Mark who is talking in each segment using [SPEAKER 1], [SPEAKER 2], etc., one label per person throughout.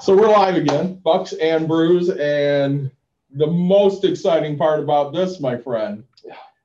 [SPEAKER 1] So we're live again, Bucks and Brews, and the most exciting part about this, my friend,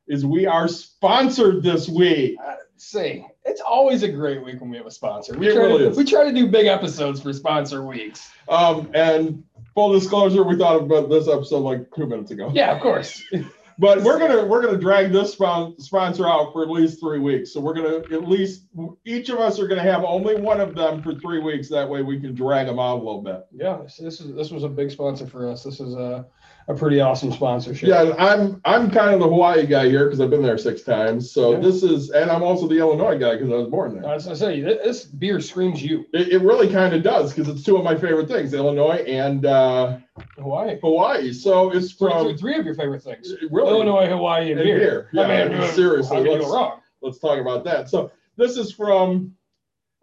[SPEAKER 1] is we are sponsored this week.
[SPEAKER 2] Uh, say, it's always a great week when we have a sponsor. We
[SPEAKER 1] It
[SPEAKER 2] try
[SPEAKER 1] really
[SPEAKER 2] to,
[SPEAKER 1] is.
[SPEAKER 2] We try to do big episodes for sponsor weeks.
[SPEAKER 1] Um, and full disclosure, we thought about this episode like two minutes ago.
[SPEAKER 2] Yeah, of course.
[SPEAKER 1] But we're gonna we're gonna drag this sponsor out for at least three weeks. So we're gonna at least each of us are gonna have only one of them for three weeks. That way we can drag them out a little bit.
[SPEAKER 2] yeah, this, is this was a big sponsor for us. This is a, a pretty awesome sponsorship.
[SPEAKER 1] Yeah, I'm I'm kind of the Hawaii guy here because I've been there six times. So
[SPEAKER 2] Yeah.
[SPEAKER 1] this is, and I'm also the Illinois guy because I was born there.
[SPEAKER 2] I was gonna say this, beer screams you,
[SPEAKER 1] It, it really kind of does because it's two of my favorite things, Illinois and uh,
[SPEAKER 2] Hawaii.
[SPEAKER 1] Hawaii. So it's from
[SPEAKER 2] three- three of your favorite things:
[SPEAKER 1] really
[SPEAKER 2] Illinois, Hawaii, and,
[SPEAKER 1] and
[SPEAKER 2] beer.
[SPEAKER 1] beer. Yeah,
[SPEAKER 2] I mean,
[SPEAKER 1] seriously. let's,
[SPEAKER 2] wrong?
[SPEAKER 1] let's talk about that. So this is from,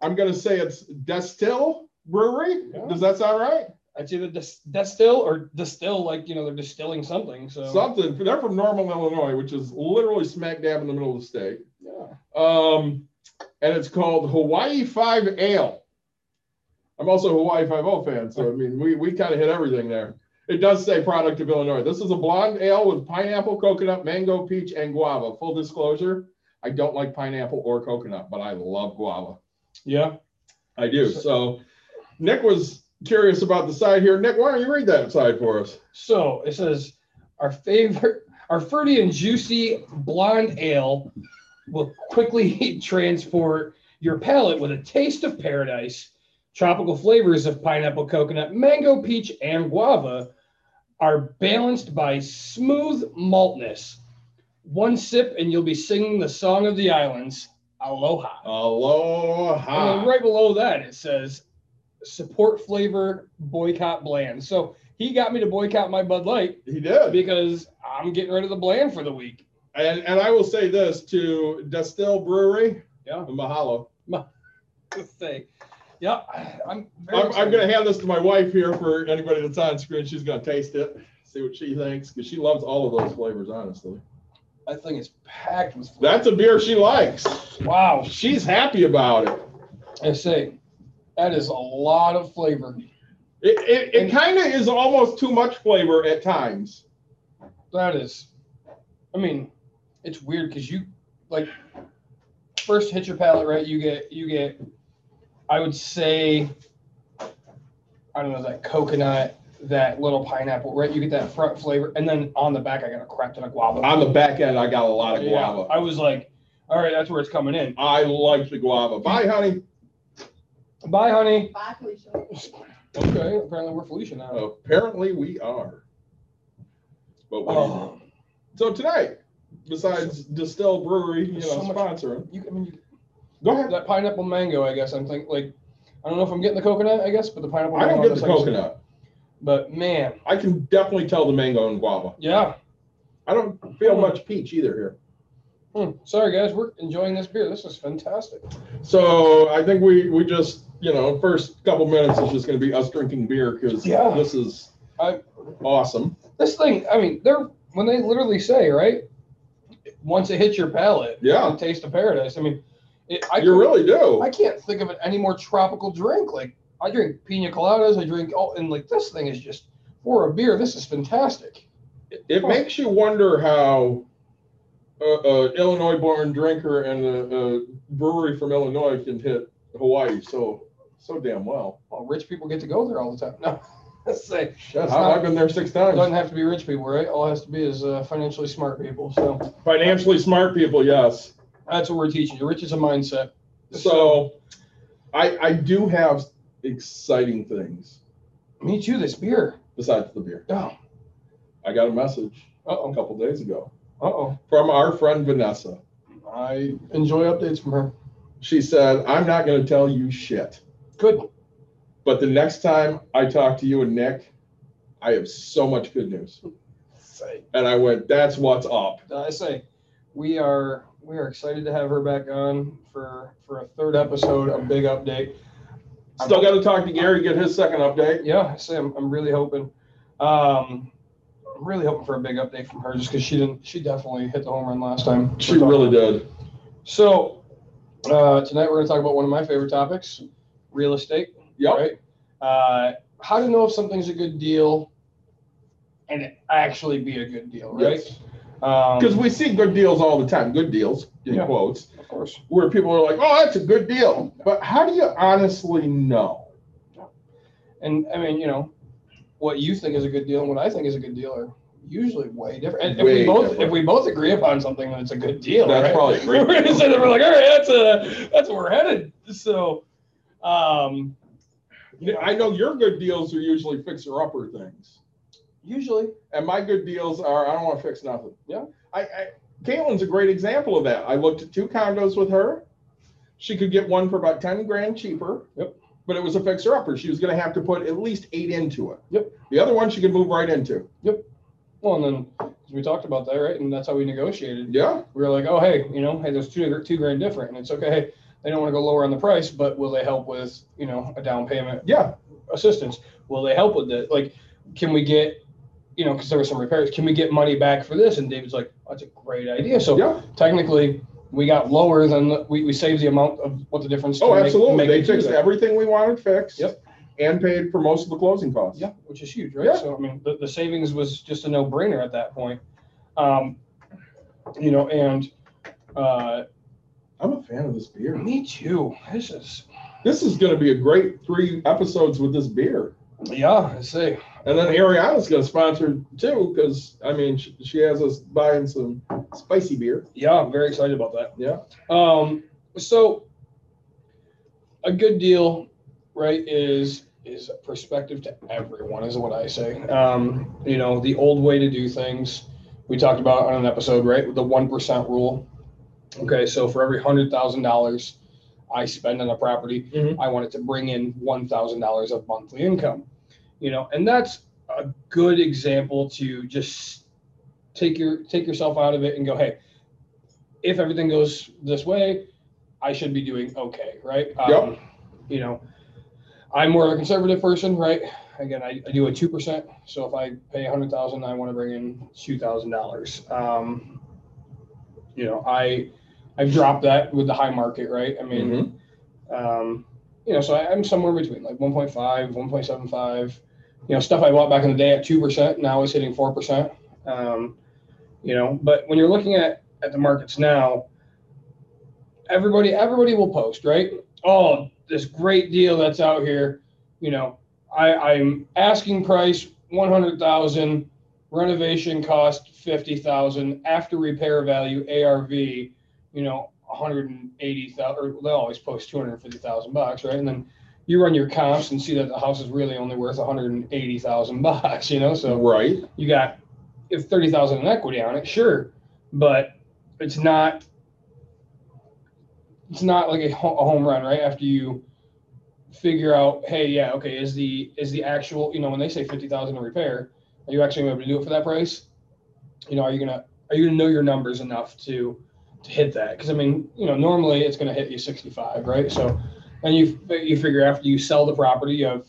[SPEAKER 1] I'm gonna say it's Destihl Brewery.
[SPEAKER 2] Yeah.
[SPEAKER 1] Does that sound right?
[SPEAKER 2] It's either dis- distill or distill, like you know, they're distilling something. So
[SPEAKER 1] Something. They're from Normal, Illinois, which is literally smack dab in the middle of the state.
[SPEAKER 2] yeah.
[SPEAKER 1] Um, and it's called Hawaii Five Ale. I'm also a Hawaii Five O fan, so I mean, we we kind of hit everything there. It does say product of Illinois. This is a blonde ale with pineapple, coconut, mango, peach, and guava. Full disclosure, I don't like pineapple or coconut, but I love guava.
[SPEAKER 2] yeah.
[SPEAKER 1] I do. So Nick was curious about the side here. Nick, why don't you read that side for us?
[SPEAKER 2] So it says our favorite, our fruity and juicy blonde ale will quickly transport your palate with a taste of paradise. Tropical flavors of pineapple, coconut, mango, peach, and guava are balanced by smooth maltness. One sip and you'll be singing the song of the islands, Aloha.
[SPEAKER 1] Aloha.
[SPEAKER 2] And right below that, it says support flavor, boycott bland. So he got me to boycott my Bud Light
[SPEAKER 1] He did.
[SPEAKER 2] because I'm getting rid of the bland for the week.
[SPEAKER 1] And and I will say this to Destihl Brewery,
[SPEAKER 2] Yeah.
[SPEAKER 1] mahalo.
[SPEAKER 2] Thing. Yeah, I'm. very
[SPEAKER 1] I'm, I'm gonna hand this to my wife here for anybody that's on screen. She's gonna taste it, see what she thinks, because she loves all of those flavors, honestly.
[SPEAKER 2] That thing is packed with. flavor.
[SPEAKER 1] That's a beer she likes.
[SPEAKER 2] wow.
[SPEAKER 1] She's happy about it.
[SPEAKER 2] I say, that is a lot of flavor.
[SPEAKER 1] It it, it kind of is almost too much flavor at times.
[SPEAKER 2] That is. I mean, it's weird because you like first hit your palate right. You get you get. I would say. I don't know that coconut, that little pineapple, right? You get that front flavor, and then on the back, I got a crap ton of guava.
[SPEAKER 1] On the back end, I got a lot of
[SPEAKER 2] Yeah,
[SPEAKER 1] guava.
[SPEAKER 2] I was like, all right, that's where it's coming in.
[SPEAKER 1] I like the guava. Bye, honey.
[SPEAKER 2] Bye, honey.
[SPEAKER 3] Bye, Felicia.
[SPEAKER 2] Okay, apparently we're Felicia now.
[SPEAKER 1] Apparently, we are. But what do you do?
[SPEAKER 2] Oh,
[SPEAKER 1] So tonight, besides Destihl Brewery, you know,
[SPEAKER 2] There's so much-
[SPEAKER 1] sponsoring.
[SPEAKER 2] you, I mean, you,
[SPEAKER 1] Go ahead.
[SPEAKER 2] that pineapple mango, I guess. I'm thinking like, I don't know if I'm getting the coconut, I guess, but the pineapple.
[SPEAKER 1] I don't
[SPEAKER 2] mango
[SPEAKER 1] get the
[SPEAKER 2] on side-
[SPEAKER 1] coconut.
[SPEAKER 2] But man,
[SPEAKER 1] I can definitely tell the mango and guava.
[SPEAKER 2] yeah.
[SPEAKER 1] I don't feel
[SPEAKER 2] Hmm.
[SPEAKER 1] much peach either here.
[SPEAKER 2] Hmm, Sorry guys, we're enjoying this beer. This is fantastic.
[SPEAKER 1] So I think we we just you know first couple minutes is just going to be us drinking beer because
[SPEAKER 2] Yeah.
[SPEAKER 1] this is
[SPEAKER 2] I-
[SPEAKER 1] awesome.
[SPEAKER 2] This thing, I mean, they're when they literally say right, once it hits your palate,
[SPEAKER 1] Yeah.
[SPEAKER 2] the taste of paradise. I mean, it, I
[SPEAKER 1] you
[SPEAKER 2] couldn't-
[SPEAKER 1] really do.
[SPEAKER 2] I can't think of any more tropical drink. Like I drink pina coladas, I drink oh, and like this thing is just for a beer. This is fantastic.
[SPEAKER 1] it oh. makes you wonder how a, a Illinois-born drinker and a, a brewery from Illinois can hit Hawaii so so damn well.
[SPEAKER 2] Well, rich people get to go there all the time. No, let's say
[SPEAKER 1] I-
[SPEAKER 2] not-
[SPEAKER 1] I've been there six
[SPEAKER 2] it doesn't
[SPEAKER 1] times.
[SPEAKER 2] have to be rich people, right? All it has to be is uh, financially smart people. So
[SPEAKER 1] Financially smart people, yes.
[SPEAKER 2] that's what we're teaching. you. Rich is a mindset.
[SPEAKER 1] So I I do have exciting things
[SPEAKER 2] me too. This beer.
[SPEAKER 1] besides the beer.
[SPEAKER 2] Oh,
[SPEAKER 1] I got a message
[SPEAKER 2] uh
[SPEAKER 1] a
[SPEAKER 2] oh,
[SPEAKER 1] couple days ago
[SPEAKER 2] uh oh.
[SPEAKER 1] from our friend Vanessa.
[SPEAKER 2] I enjoy updates from her.
[SPEAKER 1] She said, "I'm not going to tell you shit,
[SPEAKER 2] Good.
[SPEAKER 1] but the next time I talk to you and Nick, I have so much good news."
[SPEAKER 2] Say.
[SPEAKER 1] And I went, "That's what's up."
[SPEAKER 2] I say, we are we are excited to have her back on for for a third episode, a big update.
[SPEAKER 1] Still got to talk to Gary, get his second update.
[SPEAKER 2] Yeah, I say I'm, I'm really hoping. Um, I'm really hoping for a big update from her, just because she didn't. She definitely hit the home run last time.
[SPEAKER 1] She really did.
[SPEAKER 2] So uh, tonight we're going to talk about one of my favorite topics, real estate.
[SPEAKER 1] Yep.
[SPEAKER 2] Right. Uh, how to know if something's a good deal and it actually be a good deal, right?
[SPEAKER 1] Yes.
[SPEAKER 2] Um,
[SPEAKER 1] Because we see good deals all the time, good deals in
[SPEAKER 2] Yeah.
[SPEAKER 1] quotes,
[SPEAKER 2] of course,
[SPEAKER 1] where people are like, "Oh, that's a good deal," but how do you honestly know?
[SPEAKER 2] and I mean, you know, what you think is a good deal and what I think is a good deal are usually way different. And if we both
[SPEAKER 1] different.
[SPEAKER 2] if we both agree upon something, then it's a good deal.
[SPEAKER 1] That's
[SPEAKER 2] right?
[SPEAKER 1] probably great
[SPEAKER 2] We're
[SPEAKER 1] deal.
[SPEAKER 2] so then we're like, all right, that's a that's where we're headed. So, um,
[SPEAKER 1] I know your good deals are usually fixer upper things.
[SPEAKER 2] usually,
[SPEAKER 1] And my good deals are I don't want to fix nothing.
[SPEAKER 2] Yeah.
[SPEAKER 1] I, I Caitlin's a great example of that. I looked at two condos with her. She could get one for about 10 grand cheaper.
[SPEAKER 2] Yep.
[SPEAKER 1] But it was a fixer upper. She was going to have to put at least eight into it.
[SPEAKER 2] Yep.
[SPEAKER 1] The other one she could move right into. Yep.
[SPEAKER 2] Well, and then we talked about that, right? And that's how we negotiated.
[SPEAKER 1] Yeah.
[SPEAKER 2] We were like, oh, hey, you know, hey, there's two two grand different, and it's okay. Hey, they don't want to go lower on the price, but will they help with you know a down payment
[SPEAKER 1] Yeah.
[SPEAKER 2] assistance? Will they help with it? Like, can we get, you know, because there were some repairs, can we get money back for this? And David's like, that's a great idea. So
[SPEAKER 1] Yeah.
[SPEAKER 2] technically, we got lower than the, we, we saved the amount of what the difference.
[SPEAKER 1] Oh,
[SPEAKER 2] to make-
[SPEAKER 1] absolutely.
[SPEAKER 2] make
[SPEAKER 1] they fixed everything we wanted fixed.
[SPEAKER 2] Yep.
[SPEAKER 1] And paid for most of the closing costs.
[SPEAKER 2] Yeah, which is huge, right?
[SPEAKER 1] Yeah.
[SPEAKER 2] So I mean, the, the savings was just a no brainer at that point. Um, you know, and uh,
[SPEAKER 1] I'm a fan of this beer.
[SPEAKER 2] me too. This is
[SPEAKER 1] This is going to be a great three episodes with this beer.
[SPEAKER 2] yeah. I say
[SPEAKER 1] And then Ariana's going to sponsor too, because I mean, she, she has us buying some spicy beer.
[SPEAKER 2] yeah. I'm very excited about that.
[SPEAKER 1] Yeah.
[SPEAKER 2] Um, so a good deal, right, is is perspective to everyone, is what I say. Um, you know, the old way to do things we talked about on an episode, right? The one percent rule. Okay, so for every hundred thousand dollars I spend on a property,
[SPEAKER 1] Mhm.
[SPEAKER 2] I want it to bring in one thousand dollars of monthly income. You know, and that's a good example to just take your take yourself out of it and go, hey, if everything goes this way, I should be doing okay, right?
[SPEAKER 1] Yep.
[SPEAKER 2] Um, you know, I'm more of a conservative person, right? Again, I, I do a two percent. So if I pay a hundred thousand, I want to bring in two thousand dollars. Um, you know, I I've dropped that with the high market, right? I mean, um, you know, so I, I'm somewhere between like 1.5, 1.75. You know, stuff I bought back in the day at two percent now is hitting four percent. Um, you know, but when you're looking at at the markets now, everybody everybody will post, right? Oh, this great deal that's out here. You know, I, I'm asking price one hundred thousand, renovation cost fifty thousand, after repair value ARV, you know, one hundred and eighty thousand, or they always post two hundred and fifty thousand bucks, right? And then you run your comps and see that the house is really only worth one hundred and eighty thousand bucks, you know. So
[SPEAKER 1] right.
[SPEAKER 2] you got if thirty thousand in equity on it, sure, but it's not. It's not like a, home run, right? After you figure out, hey, yeah, okay, is the is the actual, you know, when they say fifty thousand to repair, are you actually able to do it for that price? You know, are you gonna are you gonna know your numbers enough to to hit that? Because I mean, you know, normally it's gonna hit you sixty five, right? So, and you you figure after you sell the property, you have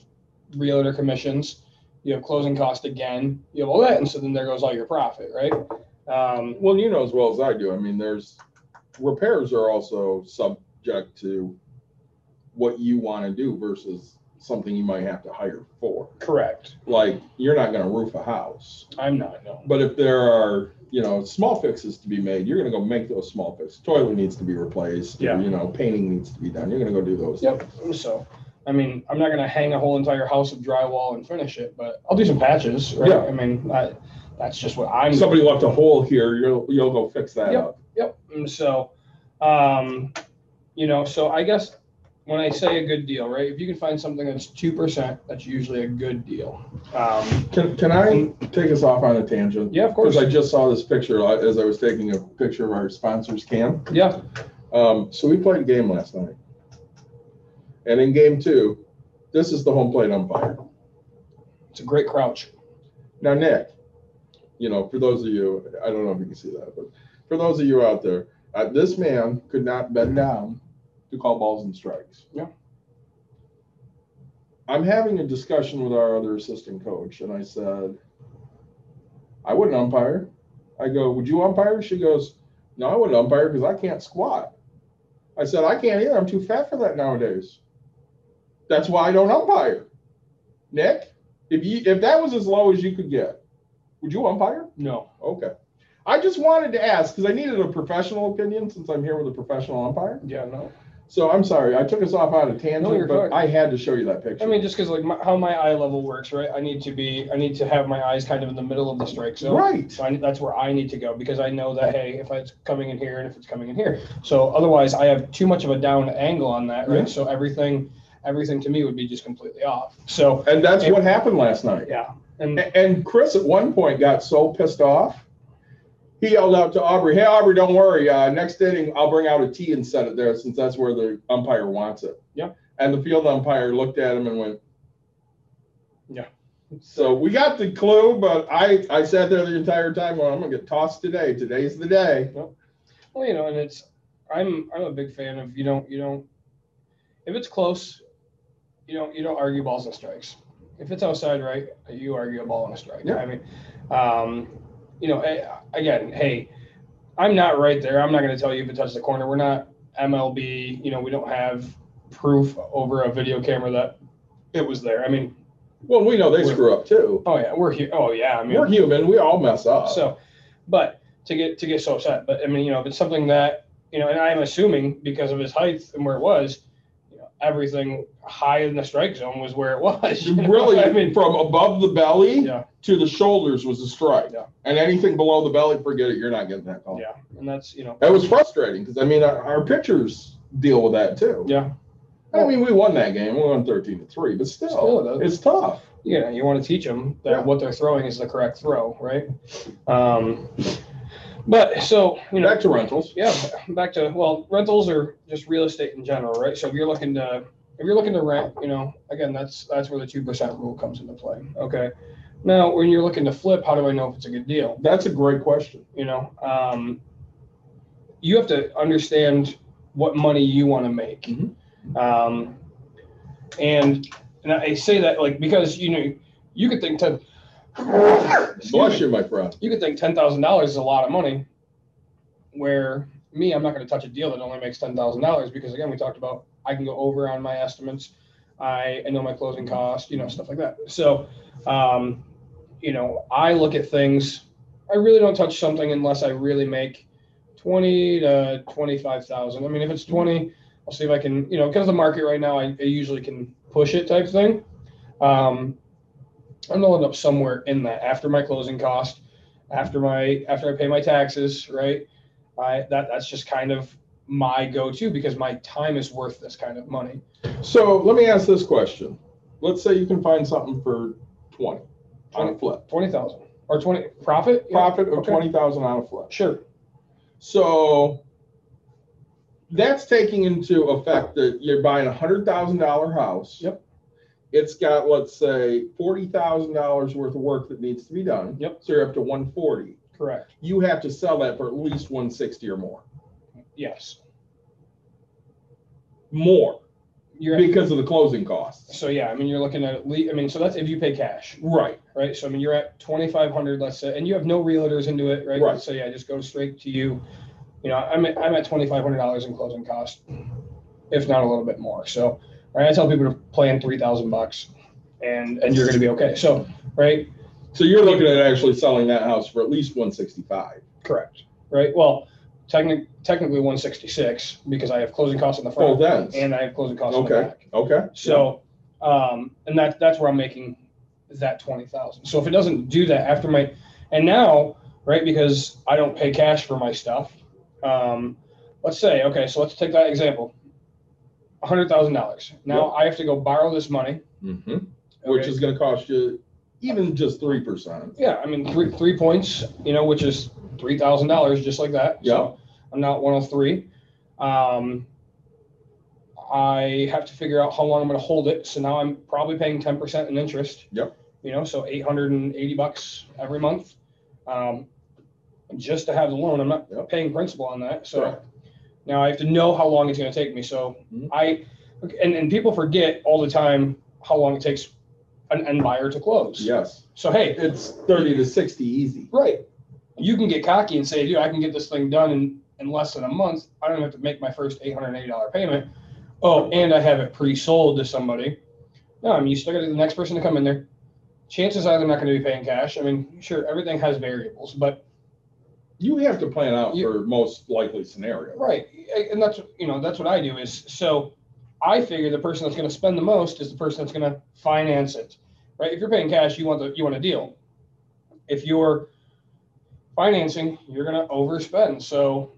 [SPEAKER 2] realtor commissions, you have closing cost again, you have all that, and so then there goes all your profit, right? Um,
[SPEAKER 1] Well, you know as well as I do. I mean, there's repairs are also subject to what you want to do versus something you might have to hire for.
[SPEAKER 2] correct.
[SPEAKER 1] Like, you're not going to roof a house.
[SPEAKER 2] I'm not no.
[SPEAKER 1] But if there are, you know, small fixes to be made, you're gonna go make those small fixes. Toilet needs to be replaced. or,
[SPEAKER 2] Yeah.
[SPEAKER 1] You know, painting needs to be done. You're gonna go do those.
[SPEAKER 2] Yep. So, I mean, I'm not gonna hang a whole entire house of drywall and finish it, but I'll do some patches, right?
[SPEAKER 1] Yeah.
[SPEAKER 2] I mean, I, that's just what I'm.
[SPEAKER 1] Somebody left a hole here, you'll, you'll go fix that
[SPEAKER 2] Yep.
[SPEAKER 1] up.
[SPEAKER 2] Yep. And so, um, you know, so I guess when I say a good deal, right? If you can find something that's two percent, that's usually a good deal. Um,
[SPEAKER 1] Can, can I take us off on a tangent?
[SPEAKER 2] yeah, of course.
[SPEAKER 1] Because I just saw this picture uh, as I was taking a picture of our sponsors cam.
[SPEAKER 2] Yeah.
[SPEAKER 1] Um, so we played a game last night. And in game two, this is the home plate umpire.
[SPEAKER 2] It's a great crouch.
[SPEAKER 1] Now, Nick, you know, for those of you, I don't know if you can see that, but for those of you out there, uh, this man could not bend down to call balls and strikes.
[SPEAKER 2] Yeah.
[SPEAKER 1] I'm having a discussion with our other assistant coach, and I said, I wouldn't umpire. I go, Would you umpire? She goes, No, I wouldn't umpire because I can't squat. I said, I can't either. I'm too fat for that nowadays. That's why I don't umpire. Nick, if you if that was as low as you could get, would you umpire?
[SPEAKER 2] No.
[SPEAKER 1] Okay. I just wanted to ask because I needed a professional opinion since I'm here with a professional umpire.
[SPEAKER 2] Yeah, no.
[SPEAKER 1] So I'm sorry, I took us off on a
[SPEAKER 2] No,
[SPEAKER 1] tangent,
[SPEAKER 2] you're
[SPEAKER 1] but. I had to show you that picture.
[SPEAKER 2] I mean, just because like my, how my eye level works, right? I need to be, I need to have my eyes kind of in the middle of the strike zone.
[SPEAKER 1] right.
[SPEAKER 2] So I, that's where I need to go because I know that hey, if it's coming in here and if it's coming in here, so otherwise I have too much of a down angle on that, right?
[SPEAKER 1] Yeah.
[SPEAKER 2] So everything, everything to me would be just completely off. So
[SPEAKER 1] And that's what happened last night.
[SPEAKER 2] yeah, and
[SPEAKER 1] A- And Chris at one point got so pissed off, he yelled out to Aubrey, "Hey Aubrey, don't worry. Uh, next inning, I'll bring out a tee and set it there since that's where the umpire wants it."
[SPEAKER 2] Yeah.
[SPEAKER 1] And the field umpire looked at him and went,
[SPEAKER 2] Yeah.
[SPEAKER 1] So we got the clue, but I I sat there the entire time. Well, I'm gonna get tossed today. Today's the day.
[SPEAKER 2] well, you know, and it's I'm I'm a big fan of you don't you don't if it's close, you don't you don't argue balls and strikes. If it's outside right, you argue a ball and a strike.
[SPEAKER 1] Yeah.
[SPEAKER 2] I mean, um, you know, eh, again, hey, I'm not right there. I'm not going to tell you if it touched the corner. We're not MLB. You know, we don't have proof over a video camera that it was there. I mean,
[SPEAKER 1] Well, we know they screw up too.
[SPEAKER 2] oh yeah, we're here. Oh yeah, I mean,
[SPEAKER 1] We're human. We all mess up.
[SPEAKER 2] so, but to get to get so upset, but I mean, you know, if it's something that you know, and I'm assuming because of his height and where it was, everything high in the strike zone was where it was. you know?
[SPEAKER 1] really,
[SPEAKER 2] I mean,
[SPEAKER 1] from above the belly
[SPEAKER 2] yeah,
[SPEAKER 1] to the shoulders was a strike.
[SPEAKER 2] Yeah.
[SPEAKER 1] And anything below the belly, forget it. You're not getting that call.
[SPEAKER 2] yeah, and that's you know,
[SPEAKER 1] That was frustrating because I mean our, our pitchers deal with that too.
[SPEAKER 2] yeah,
[SPEAKER 1] I mean we won that game. We won thirteen to three, but still,
[SPEAKER 2] Still, it
[SPEAKER 1] it's tough.
[SPEAKER 2] yeah. You want to teach them that
[SPEAKER 1] Yeah.
[SPEAKER 2] what they're throwing is the correct throw, right? Um, but so you know,
[SPEAKER 1] Back to rentals.
[SPEAKER 2] yeah, back to well, rentals are just real estate in general, right? So if you're looking to if you're looking to rent, you know, again, that's that's where the two percent rule comes into play. Okay. Now, when you're looking to flip, how do I know if it's a good deal?
[SPEAKER 1] That's a great question.
[SPEAKER 2] You know, um, you have to understand what money you want to make.
[SPEAKER 1] Mhm.
[SPEAKER 2] Um, and and I say that like because you know you could think ten.
[SPEAKER 1] Bless you, my friend.
[SPEAKER 2] you could think ten thousand dollars is a lot of money. Where me, I'm not going to touch a deal that only makes ten thousand dollars because again, we talked about I can go over on my estimates. I, I know my closing cost, you know, stuff like that. So, um, you know, I look at things. I really don't touch something unless I really make twenty to twenty-five thousand. I mean, if it's twenty, I'll see if I can, you know, because the market right now, I, I usually can push it type thing. Um, I'm gonna end up somewhere in that after my closing cost, after my after I pay my taxes, right? I that that's just kind of my go-to because my time is worth this kind of money.
[SPEAKER 1] So let me ask this question. Let's say you can find something for twenty on a flip.
[SPEAKER 2] Twenty thousand or twenty profit? Yeah,
[SPEAKER 1] Profit of
[SPEAKER 2] okay.
[SPEAKER 1] twenty thousand on a flip.
[SPEAKER 2] Sure.
[SPEAKER 1] So that's taking into effect that you're buying a hundred thousand dollar house.
[SPEAKER 2] Yep.
[SPEAKER 1] It's got, let's say, forty thousand dollars worth of work that needs to be done.
[SPEAKER 2] Yep.
[SPEAKER 1] So you're up to one forty.
[SPEAKER 2] Correct.
[SPEAKER 1] You have to sell that for at least one sixty or more.
[SPEAKER 2] Yes.
[SPEAKER 1] More
[SPEAKER 2] You're
[SPEAKER 1] because of the closing costs.
[SPEAKER 2] so yeah. I mean, you're looking at at least. I mean, so that's if you pay cash,
[SPEAKER 1] Right.
[SPEAKER 2] right? So I mean, you're at twenty five hundred, let's say, and you have no realtors into it, right?
[SPEAKER 1] Right.
[SPEAKER 2] So yeah, just go straight to you. You know, I'm at, I'm at twenty five hundred dollars in closing costs, if not a little bit more. So, right, I tell people to plan three thousand bucks, and and you're going to be okay. So, right,
[SPEAKER 1] So you're looking at actually selling that house for at least one sixty-five.
[SPEAKER 2] correct, right. Well, technically, technically one sixty six because I have closing costs in the
[SPEAKER 1] Oh,
[SPEAKER 2] front
[SPEAKER 1] then.
[SPEAKER 2] and I have closing costs in the
[SPEAKER 1] Okay.
[SPEAKER 2] back.
[SPEAKER 1] Okay.
[SPEAKER 2] So, um, and that, that's where I'm making that twenty thousand. So if it doesn't do that after my, and now, right, because I don't pay cash for my stuff, um, let's say, okay, so let's take that example. Hundred thousand dollars. Now I have to go borrow this money.
[SPEAKER 1] hmm Which
[SPEAKER 2] okay?
[SPEAKER 1] is gonna cost you even just three percent.
[SPEAKER 2] Yeah, I mean, three, three points, you know, which is three thousand dollars, just like that. So I'm not one oh three. Um, I have to figure out how long I'm gonna hold it, so now I'm probably paying ten percent in interest.
[SPEAKER 1] Yep.
[SPEAKER 2] You know, so eight hundred and eighty bucks every month. Um, just to have the loan, I'm not
[SPEAKER 1] Yep.
[SPEAKER 2] paying principal on that, so.
[SPEAKER 1] Correct.
[SPEAKER 2] Now I have to know how long it's gonna take me, so
[SPEAKER 1] Mhm.
[SPEAKER 2] I, and, and people forget all the time how long it takes an end buyer to close.
[SPEAKER 1] Yes.
[SPEAKER 2] So hey,
[SPEAKER 1] It's thirty to sixty easy.
[SPEAKER 2] Right. You can get cocky and say, dude, I can get this thing done in, in less than a month. I don't have to make my first eight hundred and eighty dollar payment. Oh, and I have it pre-sold to somebody. No, I mean, you still got the next person to come in there. Chances are they're not going to be paying cash. I mean, sure, everything has variables, but
[SPEAKER 1] You have to plan out
[SPEAKER 2] You-
[SPEAKER 1] for most likely scenario.
[SPEAKER 2] right, and that's you know that's what I do is so I figure the person that's going to spend the most is the person that's going to finance it, right? If you're paying cash, you want the you want a deal. If you're financing, you're going to overspend. So,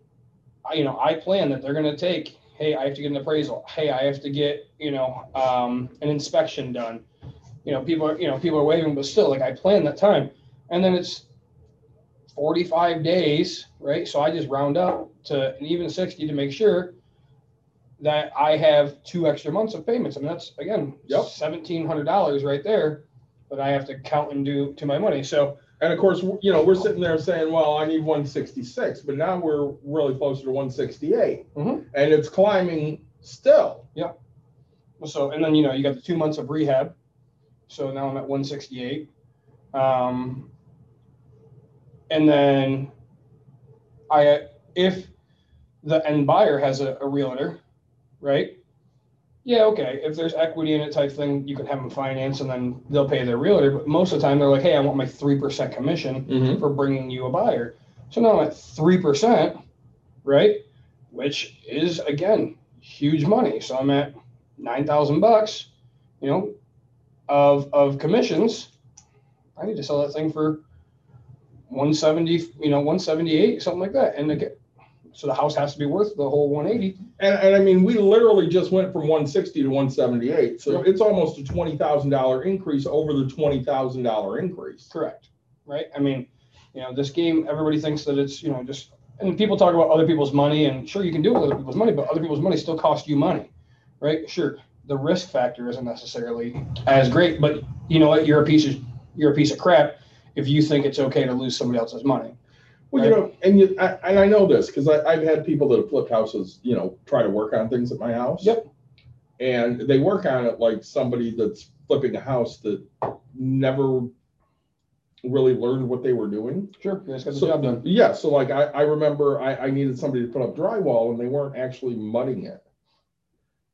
[SPEAKER 2] I, you know, I plan that they're going to take. Hey, I have to get an appraisal. Hey, I have to get you know um, an inspection done. You know, people are you know people are waiting, but still, like I plan that time, and then it's 45 days, right? So I just round up to an even 60 to make sure that I have two extra months of payments. I mean, that's again,
[SPEAKER 1] Yep.
[SPEAKER 2] $1,700 right there that I have to count and do to my money. So,
[SPEAKER 1] And of course, you know, we're sitting there saying, well, I need one sixty-six, but now we're really closer to one sixty-eight.
[SPEAKER 2] Mhm.
[SPEAKER 1] And it's climbing still. Yeah.
[SPEAKER 2] So, and then, you know, you got the two months of rehab. So now I'm at 168. Um, and then I, if the end buyer has a, a realtor, right? Yeah, okay. If there's equity in it type thing, you can have them finance and then they'll pay their realtor. But most of the time they're like, hey, I want my 3% commission
[SPEAKER 1] Mm-hmm.
[SPEAKER 2] for bringing you a buyer. So now I'm at 3%, right? Which is again, huge money. So I'm at 9,000 bucks, you know, of, of commissions. I need to sell that thing for 170, you know, 178, something like that. And again, so the house has to be worth the whole 180.
[SPEAKER 1] And, and I mean, we literally just went from one sixty to one seventy-eight, so
[SPEAKER 2] Yep.
[SPEAKER 1] it's almost a twenty thousand dollar increase over the twenty thousand dollar increase.
[SPEAKER 2] Correct. Right. I mean, you know, this game, everybody thinks that it's, you know, just, and people talk about other people's money and sure you can do it with other people's money, but other people's money still cost you money. Right. Sure. The risk factor isn't necessarily as great, but you know what? You're a piece of, you're a piece of crap if you think it's okay to lose somebody else's money.
[SPEAKER 1] Well, you know, and you, I, and I know this because I've had people that have flipped houses, you know, try to work on things at my house.
[SPEAKER 2] Yep.
[SPEAKER 1] And they work on it like somebody that's flipping a house that never really learned what they were doing.
[SPEAKER 2] Sure. Guys got the
[SPEAKER 1] So,
[SPEAKER 2] job done.
[SPEAKER 1] yeah, so like I, I remember I, I needed somebody to put up drywall and they weren't actually mudding it.